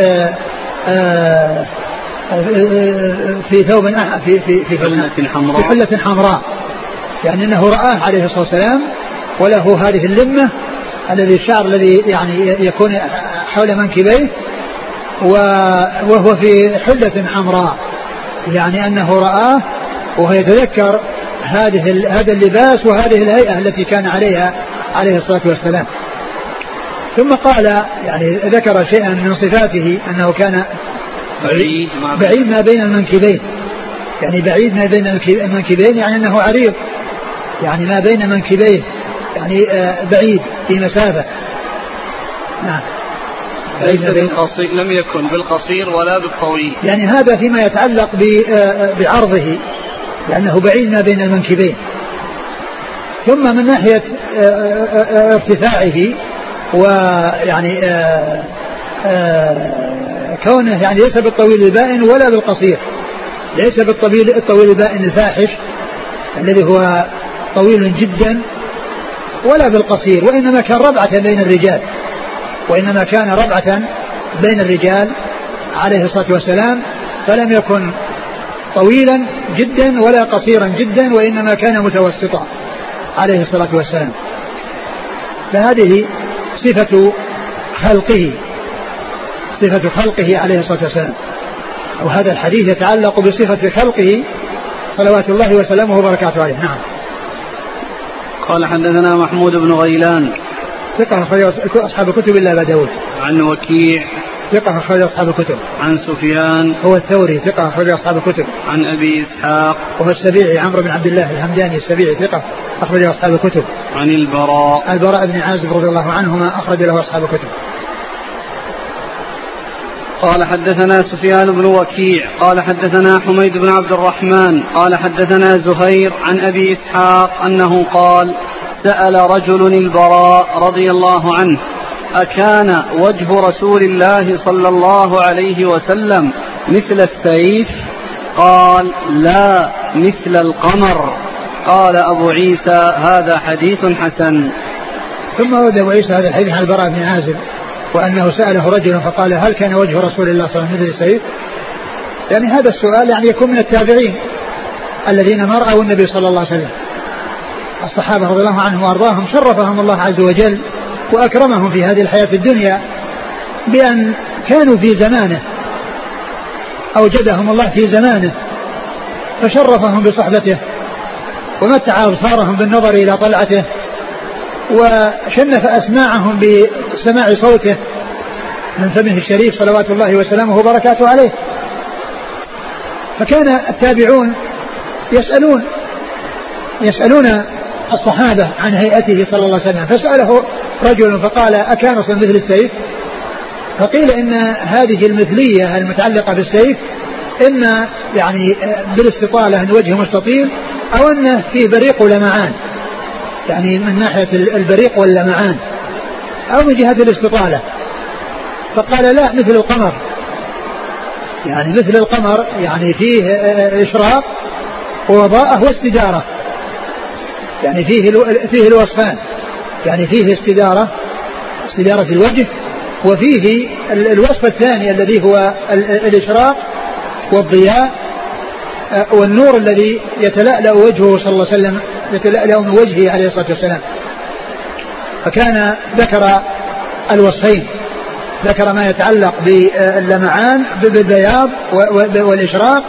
في آه، في ثوب في في في حلة حمراء. في حلة حمراء. يعني إنه رآه عليه الصلاة والسلام وله هذه اللمة الذي الشعر الذي يعني يكون حول منكبيه وهو في حلة حمراء. يعني أنه رآه وهو يتذكر هذه هذا اللباس وهذه الهيئة التي كان عليها عليه الصلاة والسلام. ثم قال يعني ذكر شيئا من صفاته أنه كان بعيد ما, بعيد ما بين المنكبين. يعني بعيد ما بين المنكبين يعني أنه عريض. يعني ما بين منكبيه يعني آه، بعيد في مسافة. نعم. ليس بالقصير لم يكن بالقصير ولا بالطويل. يعني هذا فيما يتعلق آه، بعرضه. لأنه بعيد ما بين المنكبين. ثم من ناحية آه، ارتفاعه ويعني كونه يعني ليس بالطويل البائن ولا بالقصير. ليس بالطويل الطويل البائن الفاحش الذي هو طويل جدا ولا بالقصير وإنما كان ربعة بين الرجال. وإنما كان ربعة بين الرجال عليه الصلاة والسلام فلم يكن طويلا جدا ولا قصيرا جدا وإنما كان متوسطا عليه الصلاة والسلام. فهذه صفة خلقه. صفة خلقه عليه الصلاة والسلام. أو هذا الحديث يتعلق بصفة خلقه صلوات الله وسلامه وبركاته عليه. نعم. قال حدثنا محمود بن غيلان. ثقة أخرج أصحاب الكتب إلا أبا داود. عن وكيع. ثقة أخرج أصحاب الكتب. عن سفيان. هو الثوري ثقة أخرج أصحاب الكتب. عن أبي إسحاق. وهو السبيعي عمرو بن عبد الله الهمداني السبيعي ثقة أخرج أصحاب الكتب. عن البراء. البراء بن عازب رضي الله عنهما أخرج له أصحاب الكتب. قال حدثنا سفيان بن وكيع قال حدثنا حميد بن عبد الرحمن قال حدثنا زهير عن أبي إسحاق أنه قال سأل رجل البراء رضي الله عنه أكان وجه رسول الله صلى الله عليه وسلم مثل السيف؟ قال لا مثل القمر. قال أبو عيسى هذا حديث حسن. ثم ورد أبو عيسى هذا الحديث عن البراء بن عازب. وأنه سأله رجل فقال هل كان وجه رسول الله صلى الله عليه وسلم مثل السيف؟ يعني هذا السؤال يعني يكون من التابعين الذين ما رأوا النبي صلى الله عليه وسلم. الصحابة رضي الله عنهم وأرضاهم شرفهم الله عز وجل وأكرمهم في هذه الحياة الدنيا بأن كانوا في زمانه أوجدهم الله في زمانه فشرفهم بصحبته ومتع أبصارهم بالنظر إلى طلعته وشنف أسماعهم بسماع صوته من فمه الشريف صلوات الله وسلامه وبركاته عليه. فكان التابعون يسألون يسألون الصحابة عن هيئته صلى الله عليه وسلم فسأله رجل فقال أكان مثل السيف؟ فقيل إن هذه المثلية المتعلقة بالسيف إما يعني بالاستطالة أن وجهه مستطيل أو أنه في بريق ولمعان يعني من ناحية البريق واللمعان أو من جهة الاستطالة. فقال لا مثل القمر. يعني مثل القمر يعني فيه إشراق ووضاءة واستدارة. يعني فيه فيه الوصفان. يعني فيه استدارة استدارة الوجه وفيه الوصف الثاني الذي هو الإشراق والضياء والنور الذي يتلألأ وجهه صلى الله عليه وسلم يتلألأ من وجهه عليه الصلاة والسلام. فكان ذكر الوصفين ذكر ما يتعلق باللمعان بالبياض والإشراق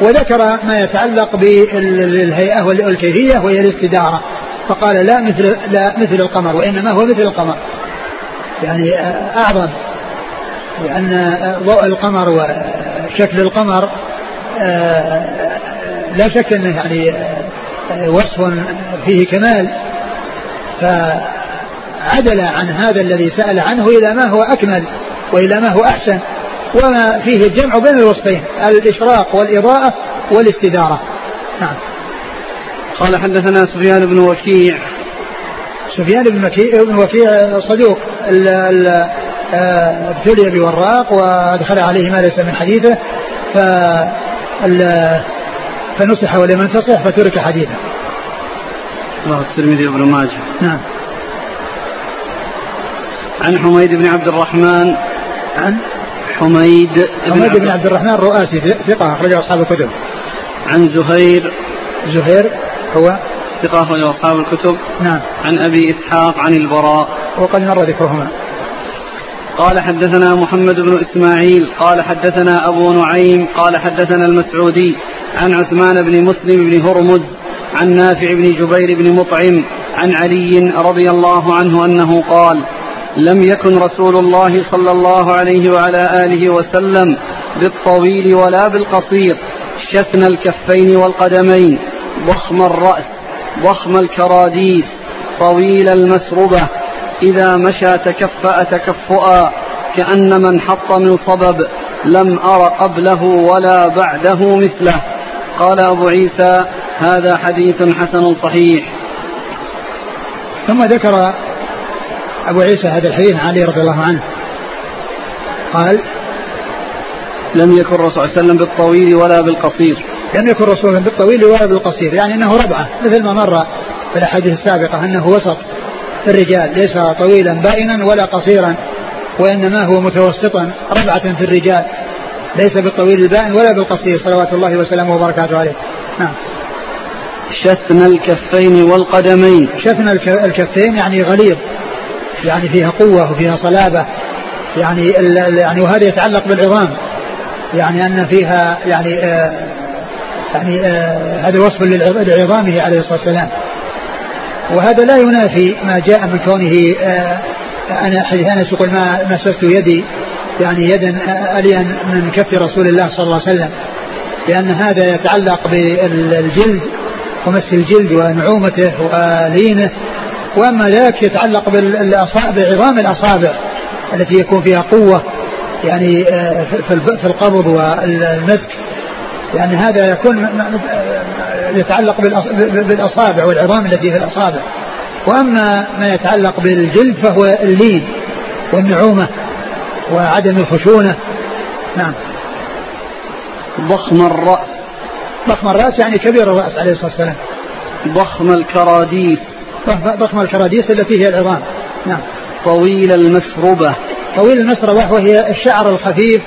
وذكر ما يتعلق بالهيئة والكيفية وهي الاستدارة. فقال لا مثل لا مثل القمر وإنما هو مثل القمر. يعني أعظم لأن ضوء القمر وشكل القمر لا شك أنه يعني وصف فيه كمال. فعدل عن هذا الذي سأل عنه إلى ما هو أكمل وإلى ما هو أحسن وما فيه الجمع بين الوصفين الإشراق والإضاءة والاستدارة. نعم. قال حدثنا سفيان بن وكيع. سفيان بن وكيع, بن وكيع صدوق آه، ابتلي بوراق وأدخل عليه ما ليس من حديثه ف فنصح ولم ينتصح فترك حديثا رواه الترمذي وابن ماجه. نعم. عن حميد بن عبد الرحمن. عن؟ حميد بن حميد بن عبد الرحمن الرؤاسي ثقة أخرجه أصحاب الكتب. عن زهير. زهير هو؟ ثقة أخرج أصحاب الكتب. نعم. عن أبي إسحاق عن البراء. وقد مر ذكرهما. قال حدثنا محمد بن إسماعيل قال حدثنا أبو نعيم قال حدثنا المسعودي عن عثمان بن مسلم بن هرمز عن نافع بن جبير بن مطعم عن علي رضي الله عنه أنه قال لم يكن رسول الله صلى الله عليه وعلى آله وسلم بالطويل ولا بالقصير شثن الكفين والقدمين ضخم الرأس ضخم الكراديس طويل المسربة إذا مشى تكفأ تكفؤا كأن من حط من صبب لم أر قبله ولا بعده مثله. قال أبو عيسى هذا حديث حسن صحيح. ثم ذكر أبو عيسى هذا الحديث عن علي رضي الله عنه. قال لم يكن الرسول صلى الله عليه وسلم بالطويل ولا بالقصير. لم يكن الرسول بالطويل ولا بالقصير يعني أنه ربعة مثل ما مر في الأحاديث السابقة أنه وسط. الرجال ليس طويلا بائنا ولا قصيرا وإنما هو متوسطا ربعة في الرجال ليس بالطويل البائن ولا بالقصير صلوات الله وسلامه وبركاته عليه. نعم. شثن الكفين والقدمين. شثن الكفين يعني غليظ يعني فيها قوة وفيها صلابة يعني يعني وهذا يتعلق بالعظام يعني أن فيها يعني آه يعني آه هذا وصف لعظامه عليه الصلاة والسلام. وهذا لا ينافي ما جاء من كونه آه أنا حديث أنس يقول ما مسست يدي يعني يدا ألين من كف رسول الله صلى الله عليه وسلم. لأن هذا يتعلق بالجلد ومس الجلد ونعومته ولينه وأما ذاك يتعلق بعظام الأصابع التي يكون فيها قوة يعني آه، في القبض والمسك. لأن هذا يكون يتعلق بالأصابع والعظام التي في الأصابع. وأما ما يتعلق بالجلد فهو اللين والنعومة وعدم الخشونة. نعم. ضخم الراس ضخم الرأس يعني كبير الرأس عليه الصلاة والسلام. ضخم الكراديس. ضخم الكراديس التي هي العظام. نعم. طويل المسربة. طويل المسربة وهي الشعر الخفيف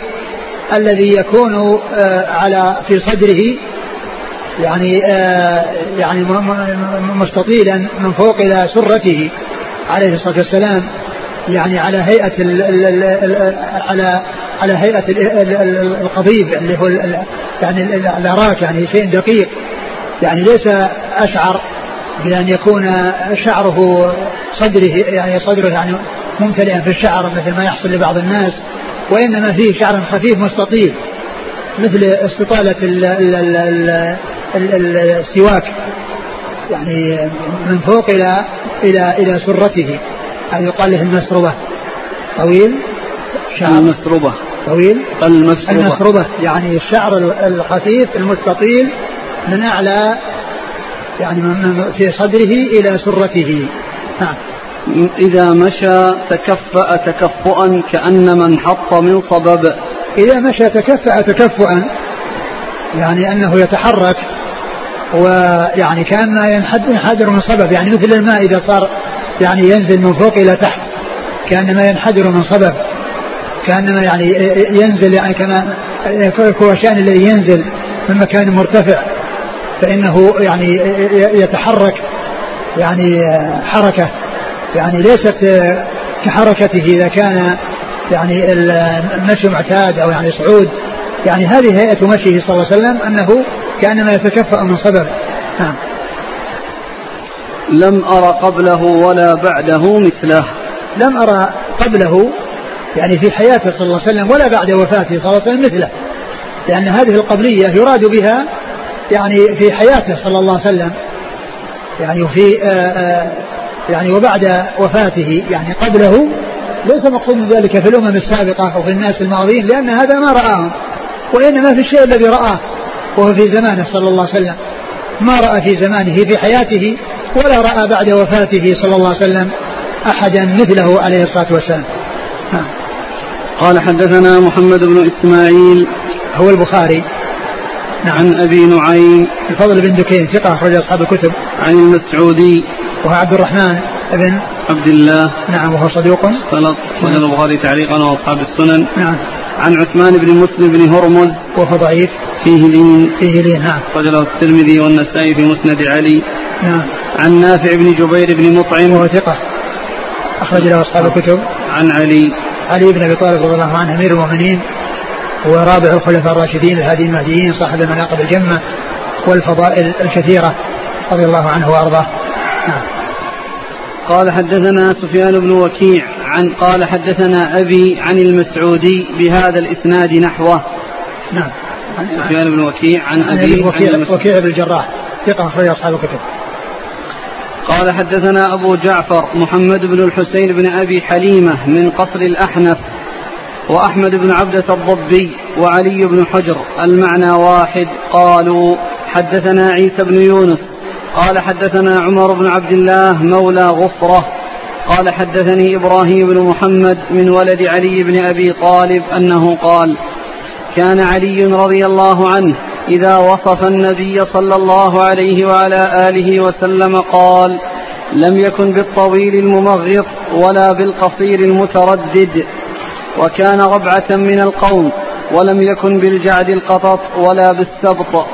الذي يكون آه، على في صدره يعني آه، يعني مستطيلا من فوق إلى سرته عليه الصلاة والسلام. يعني على هيئة ال ال ال على على هيئة القضيب اللي هو يعني الاراك يعني شيء دقيق. يعني ليس أشعر بأن يكون شعره صدره يعني صدره يعني ممتلئا في الشعر مثل ما يحصل لبعض الناس وإنما فيه شعر خفيف مستطيل. مثل استطالة السواك يعني من فوق إلى إلى إلى سرته. هذا يقال له المسربة. طويل؟ شعر. المسربة. طويل؟ المسربة. المسربة. يعني الشعر الخفيف المستطيل من أعلى يعني في صدره إلى سرته. نعم. إذا مشى تكفأ تكفؤا كأن من حط من صبب. إذا مشى تكفأ تكفؤا يعني أنه يتحرك ويعني كأن ينحدر من صبب يعني مثل الماء إذا صار يعني ينزل من فوق إلى تحت كأنما ينحدر من صبب كأنما يعني ينزل يعني كما الكوشان الذي ينزل من مكان مرتفع فإنه يعني يتحرك يعني حركة يعني ليست كحركته إذا كان يعني المشي معتاد أو يعني صعود. يعني هذه هيئة مشيه صلى الله عليه وسلم أنه كأنما يتكفأ من صبب نعم. لم أرى قبله ولا بعده مثله. لم أرى قبله يعني في حياته صلى الله عليه وسلم ولا بعد وفاته صلى الله عليه وسلم مثله. لأن هذه القبلية يراد بها يعني في حياته صلى الله عليه وسلم. يعني وفي آآ آه، آه، يعني وبعد وفاته يعني قبله ليس مقصود من ذلك في الأمم السابقة أو في الناس الماضيين لأن هذا ما رآهم وإنما في الشيء الذي رآه وهو في زمانه صلى الله عليه وسلم. ما رأى في زمانه في حياته ولا رأى بعد وفاته صلى الله عليه وسلم أحدا مثله عليه الصلاة والسلام. نعم. قال حدثنا محمد بن إسماعيل هو البخاري نعم. عن أبي نعيم الفضل بن دكين ثقة أخرج أصحاب الكتب. عن المسعودي. وهو عبد الرحمن. بن عبد الله. نعم وهو صدوق غلط نعم. البخاري تعليقا وأصحاب السنن. نعم. عن عثمان بن مسلم بن هرمز. وهو ضعيف. فيه لين. فيه لين نعم. رجله الترمذي والنسائي في مسند علي. نعم. عن نافع بن جبير بن مطعم. وهو ثقة. أخرج له أصحاب الكتب. عن علي. علي بن أبي طالب رضي الله عنه أمير المؤمنين هو رابع الخلفاء الراشدين الهادي المهديين صاحب المناقب الجمة والفضائل الكثيرة رضي الله عنه وأرضاه. نعم. قال حدثنا سفيان بن وكيع عن قال حدثنا أبي عن المسعودي بهذا الإسناد نحوه. نعم. سفيان بن وكيع عن, عن أبي وكيع, وكيع بن الجراح. ثقة أخرج أصحاب الكتب. قال حدثنا أبو جعفر محمد بن الحسين بن أبي حليمة من قصر الأحنف وأحمد بن عبدة الضبي وعلي بن حجر المعنى واحد. قالوا حدثنا عيسى بن يونس قال حدثنا عمر بن عبد الله مولى غفرة. قال حدثني إبراهيم بن محمد من ولد علي بن أبي طالب أنه قال كان علي رضي الله عنه إذا وصف النبي صلى الله عليه وعلى آله وسلم قال لم يكن بالطويل الممغط ولا بالقصير المتردد وكان ربعة من القوم ولم يكن بالجعد القطط ولا بالسبط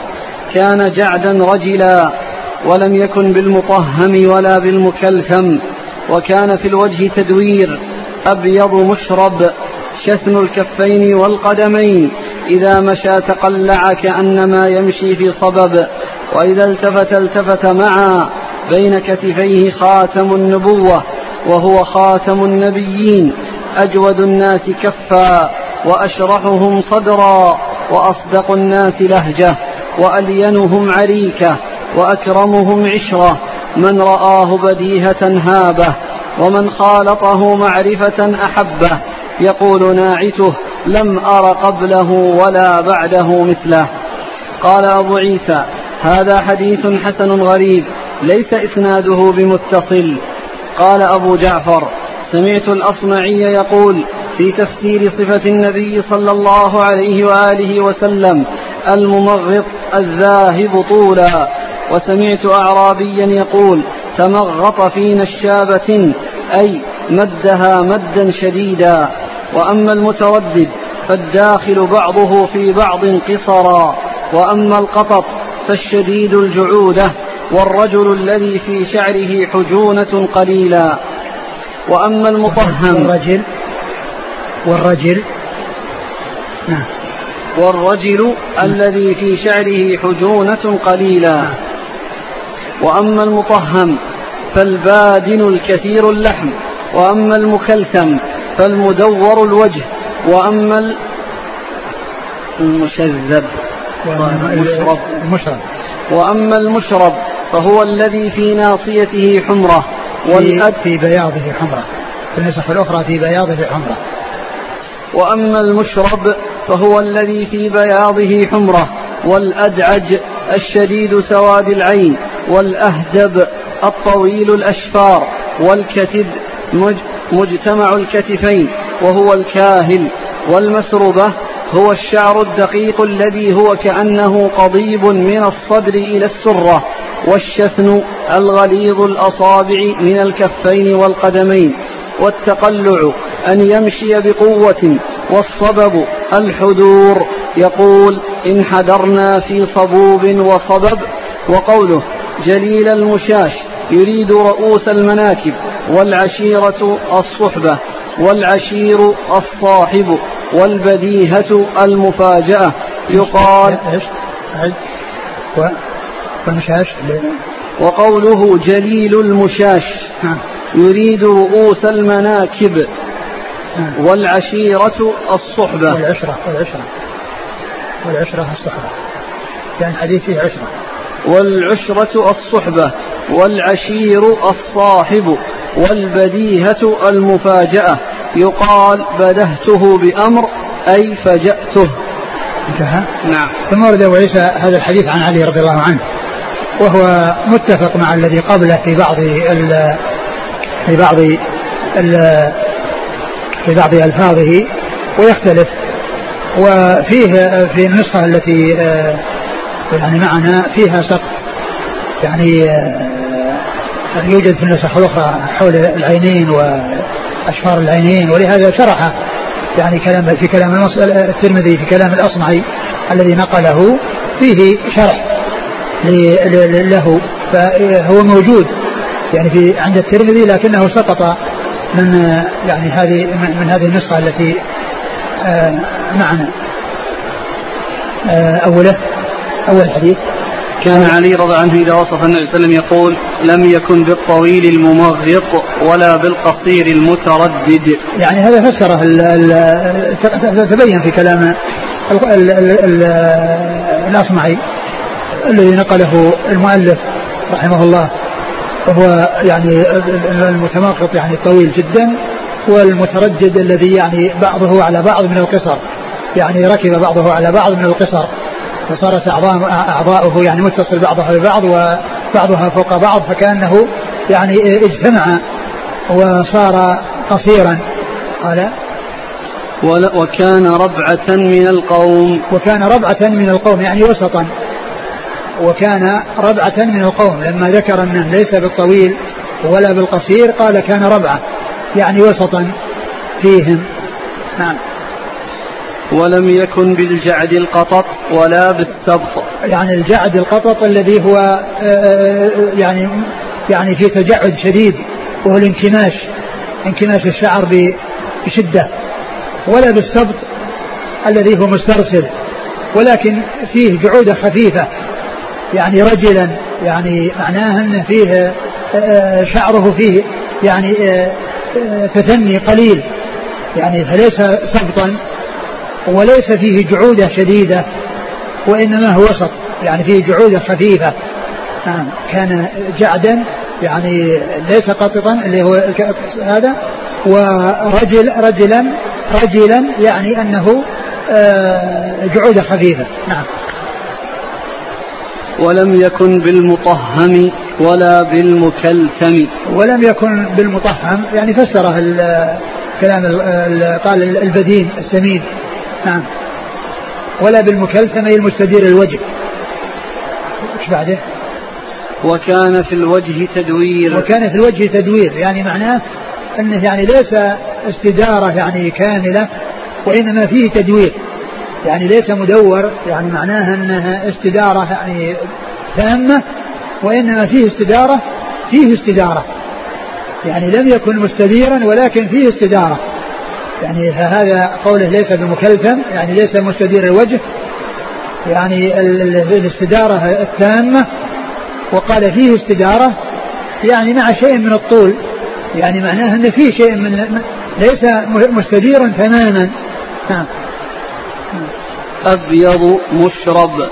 كان جعدا رجلا ولم يكن بالمطهم ولا بالمكلثم وكان في الوجه تدوير أبيض مشرب شثن الكفين والقدمين إذا مشى تقلع كأنما يمشي في صبب وإذا التفت التفت معا بين كتفيه خاتم النبوة وهو خاتم النبيين أجود الناس كفا وأشرحهم صدرا وأصدق الناس لهجة وألينهم عريكة وأكرمهم عشرة من رآه بديهة هابه ومن خالطه معرفة أحبه. يقول ناعته لم أر قبله ولا بعده مثله. قال أبو عيسى هذا حديث حسن غريب ليس إسناده بمتصل. قال أبو جعفر سمعت الأصمعي يقول في تفسير صفة النبي صلى الله عليه وآله وسلم الممغط الذاهب طولا. وسمعت أعرابيا يقول تمغط في نشابة أي مدها مدا شديدا. وأما المتردد فالداخل بعضه في بعض قصرا. وأما القطط فالشديد الجعودة. والرجل الذي في شعره حجونة قليلا. وأما المطهم والرجل والرجل. نعم. والرجل الذي في شعره حجونة قليلا. وأما المطهم فالبادن الكثير اللحم وأما المكلثم فالمدور الوجه وأما المشذب المشرب. وأما المشرب فهو الذي في ناصيته حمرة والأد في بياضه حمرة. في النسخ الأخرى في بياضه حمرة. وأما المشرب فهو الذي في بياضه حمرة والأدعج الشديد سواد العين والأهدب الطويل الأشفار والكتد مجتمع الكتفين وهو الكاهل والمسربة هو الشعر الدقيق الذي هو كأنه قضيب من الصدر إلى السرة والشثن الغليظ الأصابع من الكفين والقدمين والتقلع أن يمشي بقوة والصبب الحذور يقول إن حذرنا في صبوب وصبب وقوله جليل المشاش يريد رؤوس المناكب والعشيرة الصحبة والعشير الصاحب والبديهة المفاجأة. يقال والمشاش؟ وقوله جليل المشاش نعم. يريد رؤوس المناكب نعم. والعشيرة الصحبة. والعشرة والعشرة. والعشرة الصحبة. يعني الحديث فيه عشرة. والعشرة الصحبة والعشير الصاحب والبديهة المفاجأة. يقال بدهته بأمر أي فجأته. انتهى؟ نعم. ثم ورد أبو عيسى هذا الحديث عن علي رضي الله عنه وهو متفق مع الذي قبله في بعض ال في بعض ال في بعض ألفاظه ويختلف. وفيه في النسخة التي آه، يعني معنا فيها سقط يعني آه، يوجد في النسخ الأخرى حول العينين وأشفار العينين ولهذا شرح يعني كلام في كلام الترمذي في كلام الأصمعي الذي نقله فيه شرح له فهو موجود يعني في عند الترمذي لكنه سقط من يعني هذه من هذه النسخة التي آه، معنا. آه، أوله. أول حديث كان علي رضي عنه إذا وصف النبي صلى الله عليه وسلم يقول لم يكن بالطويل الممغط ولا بالقصير المتردد. يعني هذا فسره تبين في كلام الأصمعي الذي نقله المؤلف رحمه الله وهو يعني المتمغط يعني طويل جدا والمتردد الذي يعني بعضه على بعض من القصر يعني ركب بعضه على بعض من القصر. فصارت أعضاؤه يعني متصل بعضها ببعض وبعضها فوق بعض فكأنه يعني اجتمع وصار قصيرا. قال وكان ربعة من القوم. وكان ربعة من القوم يعني وسطا. وكان ربعة من القوم لما ذكر أنه ليس بالطويل ولا بالقصير قال كان ربعة يعني وسطا فيهم. نعم. ولم يكن بالجعد القطط ولا بالسبط. يعني الجعد القطط الذي هو آه، آه، يعني يعني في تجعد شديد وهو الانكماش انكماش الشعر بشدة. ولا بالسبط الذي هو مسترسل ولكن فيه جعودة خفيفة. يعني رجلا يعني معناه أن فيه آه، شعره فيه يعني تثني قليل. يعني فليس سبطا وليس فيه جعودة شديدة وإنما هو وسط يعني فيه جعودة خفيفة. نعم كان جعدا يعني ليس قططا اللي هو هذا ورجل رجلا رجلا يعني أنه آه، جعودة خفيفة. نعم. ولم يكن بالمطهم ولا بالمكلثم. ولم يكن بالمطهم يعني فسره كلام قال البدين السمين. نعم ولا بالمكلثم أي المستدير الوجه إيش بعده؟ وكان في الوجه تدوير. وكان في الوجه تدوير. يعني معناه أنه يعني ليس استدارة يعني كاملة وإنما فيه تدوير. يعني ليس مدور يعني معناها أنها استدارة يعني تامة وإنما فيه استدارة فيه استدارة. يعني لم يكن مستديرا ولكن فيه استدارة. يعني فهذا قوله ليس بمكلفا يعني ليس مستدير الوجه يعني الاستدارة التامة وقال فيه استدارة يعني مع شيء من الطول يعني معناه أن فيه شيء من ليس مستديرا تماما. نعم أبيض مشرب.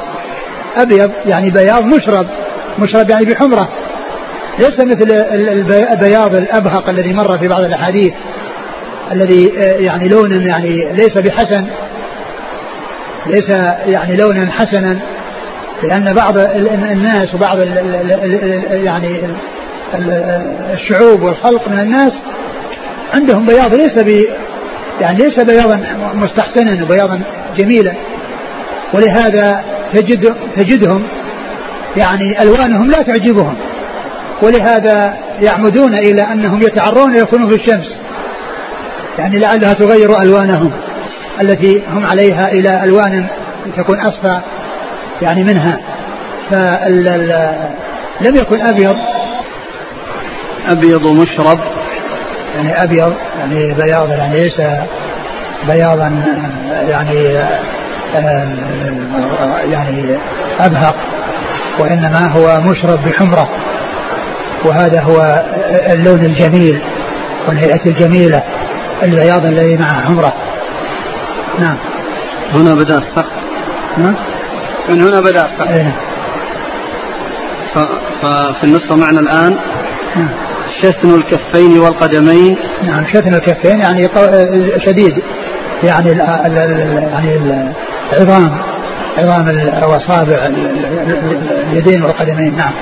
أبيض يعني بياض مشرب مشرب يعني بحمرة ليس مثل البياض الأبهق الذي مر في بعض الأحاديث. الذي آه، يعني لون يعني ليس بحسن ليس يعني لونا حسنا لأن بعض الناس وبعض يعني الشعوب والخلق من الناس عندهم بياض ليس ب يعني ليس بياضا مستحسنا وبياضا جميلا. ولهذا تجد تجدهم يعني ألوانهم لا تعجبهم. ولهذا يعمدون إلى أنهم يتعرون يكونوا في الشمس. يعني لعلها تغير ألوانهم التي هم عليها إلى ألوان تكون أصفى يعني منها. فلم يكن أبيض. أبيض مشرب يعني أبيض يعني بياض يعني ليس بياضا يعني يعني أبهق وإنما هو مشرب بحمرة. وهذا هو اللون الجميل والهيئة الجميلة. البياض الذي معه عمره. نعم. هنا بدأ السقف. نعم. من هنا بدأ السقف. اي نعم ففي النسخة معنا الآن. نعم. شتن الكفين والقدمين. نعم شتن الكفين يعني شديد. يعني ال ال ال يعني العظام عظام. الاصابع اليدين والقدمين. نعم.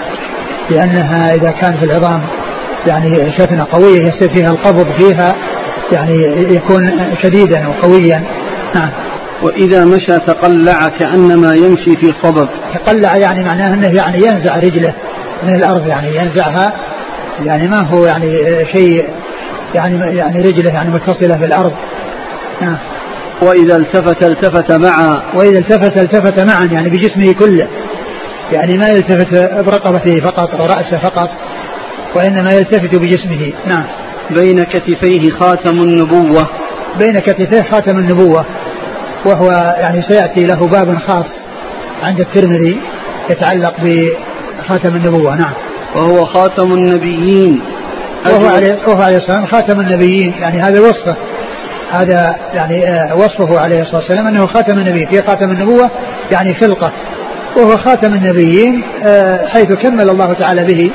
لأنها إذا كان في العظام يعني شتنه قوية يصير فيها القبض فيها. يعني يكون شديدا وقويا. نعم. وإذا مشى تقلع كأنما يمشي في صبب تقلع يعني معناه أنه يعني ينزع رجله من الأرض يعني ينزعها يعني ما هو يعني شيء يعني يعني رجله يعني متصلة بالأرض نعم. وإذا التفت التفت معا. وإذا التفت التفت معا يعني بجسمه كله. يعني ما يلتفت برقبته فقط أو رأسه فقط وإنما يلتفت بجسمه. نعم. بين كتفيه خاتم النبوة. بين كتفيه خاتم النبوة وهو يعني سيأتي له باب خاص عند الترمذي يتعلق بخاتم النبوة نعم. وهو خاتم النبيين. وهو عليه, وهو عليه السلام خاتم النبيين يعني هذا وصفه. هذا يعني آه، وصفه عليه الصلاة والسلام أنه خاتم النبي. في خاتم النبوة يعني خلقة. وهو خاتم النبيين آه، حيث كمل الله تعالى به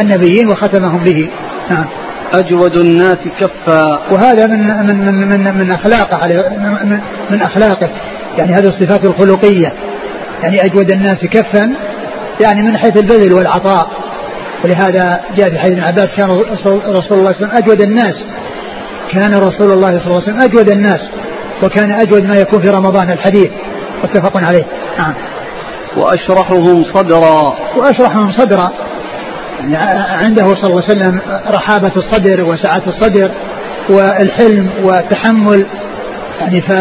النبيين وختمهم به. نعم. أجود الناس كفا. وهذا من من من من, من أخلاقه من, من أخلاقه. يعني هذه الصفات الخلقية. يعني أجود الناس كفا يعني من حيث البذل والعطاء. ولهذا جاء في حديث ابن عباس كان رسول الله صلى الله عليه وسلم أجود الناس. كان رسول الله صلى الله عليه وسلم أجود الناس. وكان أجود ما يكون في رمضان الحديث. متفق عليه. نعم. وأشرحهم صدرا. وأشرحهم صدرا. عنده صلى الله عليه وسلم رحابة الصدر وسعة الصدر والحلم والتحمل يعني ف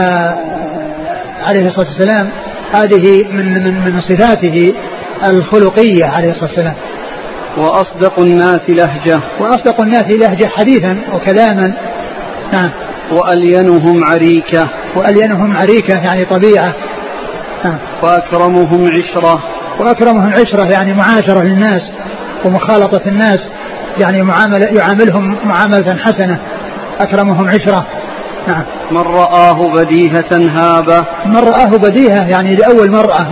عليه الصلاة والسلام هذه من من من صفاته الخلقية عليه الصلاة والسلام. وأصدق الناس لهجة. وأصدق الناس لهجة حديثا وكلاما. نعم. وألينهم عريكة. وألينهم عريكة يعني طبيعة. نعم. وأكرمهم عشرة. وأكرمهم عشرة يعني معاشرة للناس. ومخالطة الناس يعني معاملة يعاملهم معاملة حسنة أكرمهم عشرة. نعم. من رآه بديهة هابه. من رآه بديهة يعني لأول مرة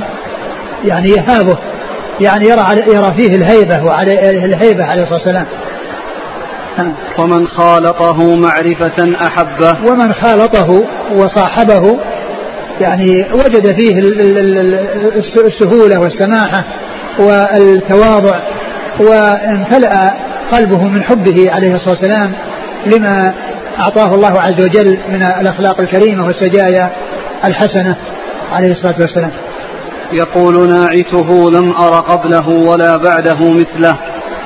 يعني يهابه يعني يرى يرى فيه الهيبة وعلى الهيبة عليه الصلاة والسلام. ومن خالطه معرفة أحبه. ومن خالطه وصاحبه يعني وجد فيه السهولة والسماحة والتواضع. وامتلأ قلبه من حبه عليه الصلاة والسلام لما أعطاه الله عز وجل من الأخلاق الكريمة والسجايا الحسنة عليه الصلاة والسلام. يقول ناعته لم أر قبله ولا بعده مثله.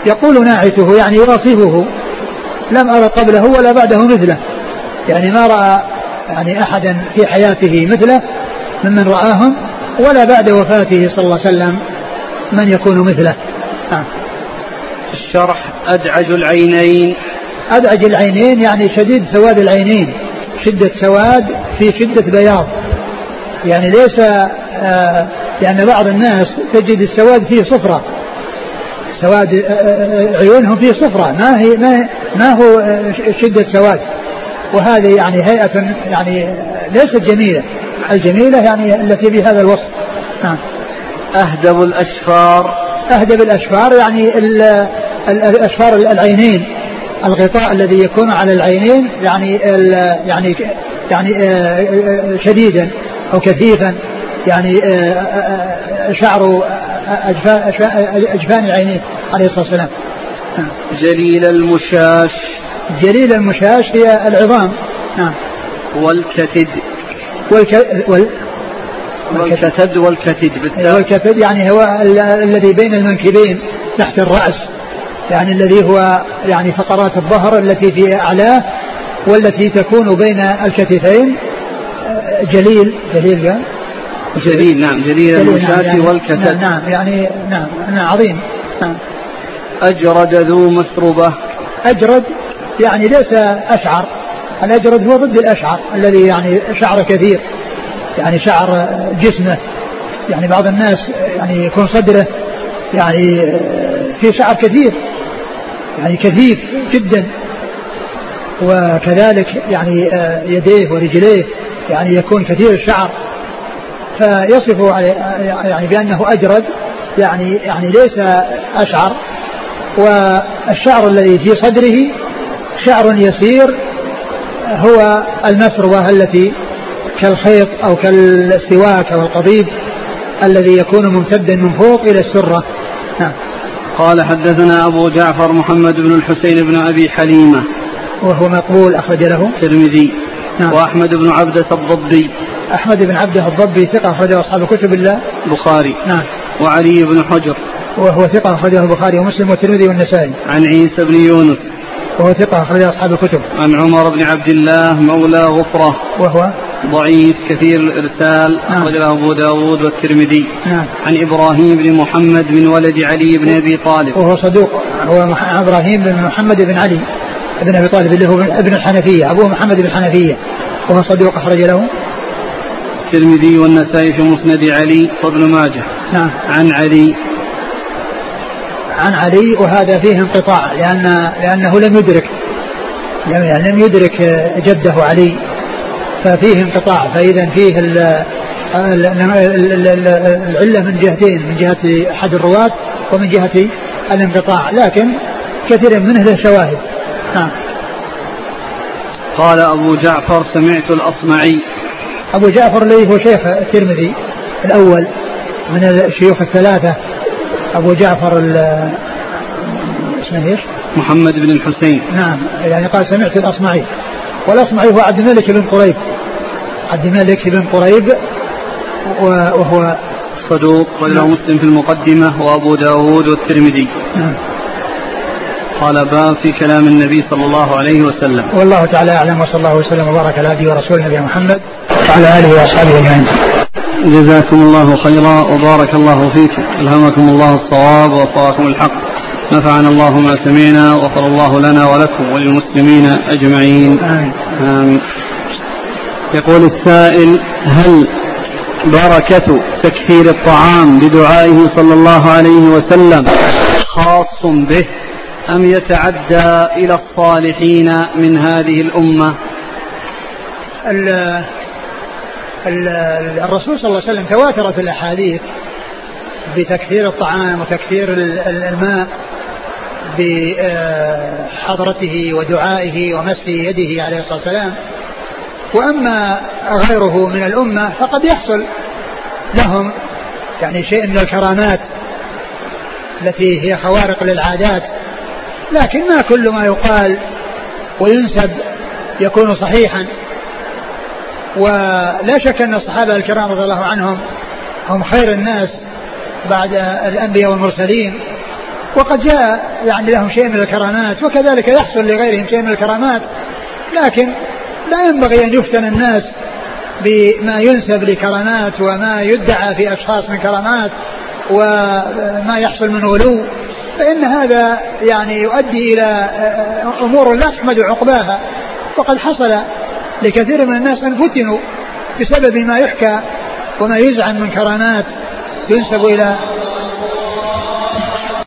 يقول ناعته يعني واصفه لم أر قبله ولا بعده مثله. يعني ما رأى يعني أحدا في حياته مثله ممن رآهم ولا بعد وفاته صلى الله عليه وسلم من يكون مثله. آه. الشرح أدعج العينين. أدعج العينين يعني شديد سواد العينين. شدة سواد في شدة بياض. يعني ليس آه لأن بعض الناس تجد السواد فيه صفرة. سواد آه، آه، عيونهم فيه صفرة. ما هي ما, ما هو شدة سواد. وهذه يعني هيئة يعني ليست جميلة. الجميلة يعني التي بهذا الوصف. نعم. أهدب الأشفار. أهدب الأشفار يعني الأشفار العينين الغطاء الذي يكون على العينين يعني يعني يعني شديدا أو كثيفا يعني شعر أجفان العينين عليه الصلاة والسلام. جليل المشاش. جليل المشاش هي العظام. نعم. والكتد. والك... وال... والكتد والكتد بالتالي والكتد يعني هو الذي بين المنكبين تحت الرأس. يعني الذي هو يعني فقرات الظهر التي في أعلاه والتي تكون بين الكتفين جليل جليل قال جليل نعم جليل المشاة نعم يعني والكتب نعم, نعم يعني نعم, نعم عظيم نعم. أجرد ذو مسربة. أجرد يعني ليس أشعر الأجرد هو ضد الأشعر الذي يعني شعر كثير يعني شعر جسمه. يعني بعض الناس يعني يكون صدره يعني في شعر كثير. يعني كثيف جدا. وكذلك يعني يديه ورجليه يعني يكون كثير الشعر. فيصف يعني بأنه أجرد يعني يعني ليس أشعر. والشعر الذي في صدره شعر يسير هو المسروة التي كالخيط أو كالسواك أو القضيب الذي يكون ممتدا من فوق إلى السرة. نعم. قال حدثنا أبو جعفر محمد بن الحسين بن أبي حليمة. وهو مقبول أخرج له. الترمذي نعم. وأحمد بن عبدة الضبي. أحمد بن عبدة الضبي ثقة أخرجه أصحاب كتب الله البخاري نعم. وعلي بن حجر. وهو ثقة أخرجه البخاري ومسلم والترمذي والنسائي. عن عيسى بن يونس. وهو ثقة أخرج أصحاب الكتب. عن عمر بن عبد الله مولى غفرة. وهو ضعيف كثير الإرسال نعم. أخرج له أبو داود والترمذي. نعم. عن إبراهيم بن محمد بن ولد علي بن أبي طالب. وهو صدوق هو إبراهيم بن محمد بن علي بن أبي طالب اللي هو ابن الحنفية أبوه محمد بن الحنفية وهو صدوق أخرج له الترمذي والنسائي في مسند علي وابن ماجه نعم عن علي عن علي وهذا فيه انقطاع لأن لأنه لم يدرك يعني لم يدرك جده علي ففيه انقطاع فإذا فيه العلة من جهتين من جهة أحد الرواة ومن جهة الانقطاع لكن كثير منه له شواهد نعم. قال أبو جعفر سمعت الأصمعي. أبو جعفر الذي هو شيخ الترمذي الأول من الشيوخ الثلاثة. أبو جعفر اسمه إيش؟ محمد بن الحسين. نعم يعني قال سمعت الأصمعي. والأصمعي هو عبد الملك بن قريب. عبد الملك بن قريب وهو صدوق وله نعم. مسلم في المقدمة وأبو داود والترمذي. نعم. قال باب في كلام النبي صلى الله عليه وسلم. والله تعالى أعلم وصلى الله وسلم وبارك على عبده ورسوله نبينا محمد وعلى آله وأصحابه أجمعين. جزاكم الله خيرا وبارك الله فيكم. ألهمكم الله الصواب ووفقكم الحق. نفعنا الله ما سمعنا وغفر الله لنا ولكم وللمسلمين أجمعين. آمين. يقول السائل هل بركة تكثير الطعام بدعائه صلى الله عليه وسلم خاص به أم يتعدى إلى الصالحين من هذه الأمة؟ ال ال الرسول صلى الله عليه وسلم تواترت الأحاديث بتكثير الطعام وتكثير ال- ال- الماء. بحضرته ودعائه ومس يده عليه الصلاة والسلام. وأما غيره من الأمة فقد يحصل لهم يعني شيء من الكرامات التي هي خوارق للعادات. لكن ما كل ما يقال وينسب يكون صحيحا. ولا شك أن الصحابة الكرام رضي الله عنهم هم خير الناس بعد الأنبياء والمرسلين. وقد جاء يعني لهم شيء من الكرامات وكذلك يحصل لغيرهم شيء من الكرامات لكن لا ينبغي أن يفتن الناس بما ينسب لكرامات وما يدعى في أشخاص من كرامات وما يحصل من غلو فإن هذا يعني يؤدي إلى أمور لا تحمد عقباها. وقد حصل لكثير من الناس أن فتنوا بسبب ما يحكى وما يزعم من كرامات تنسب إلى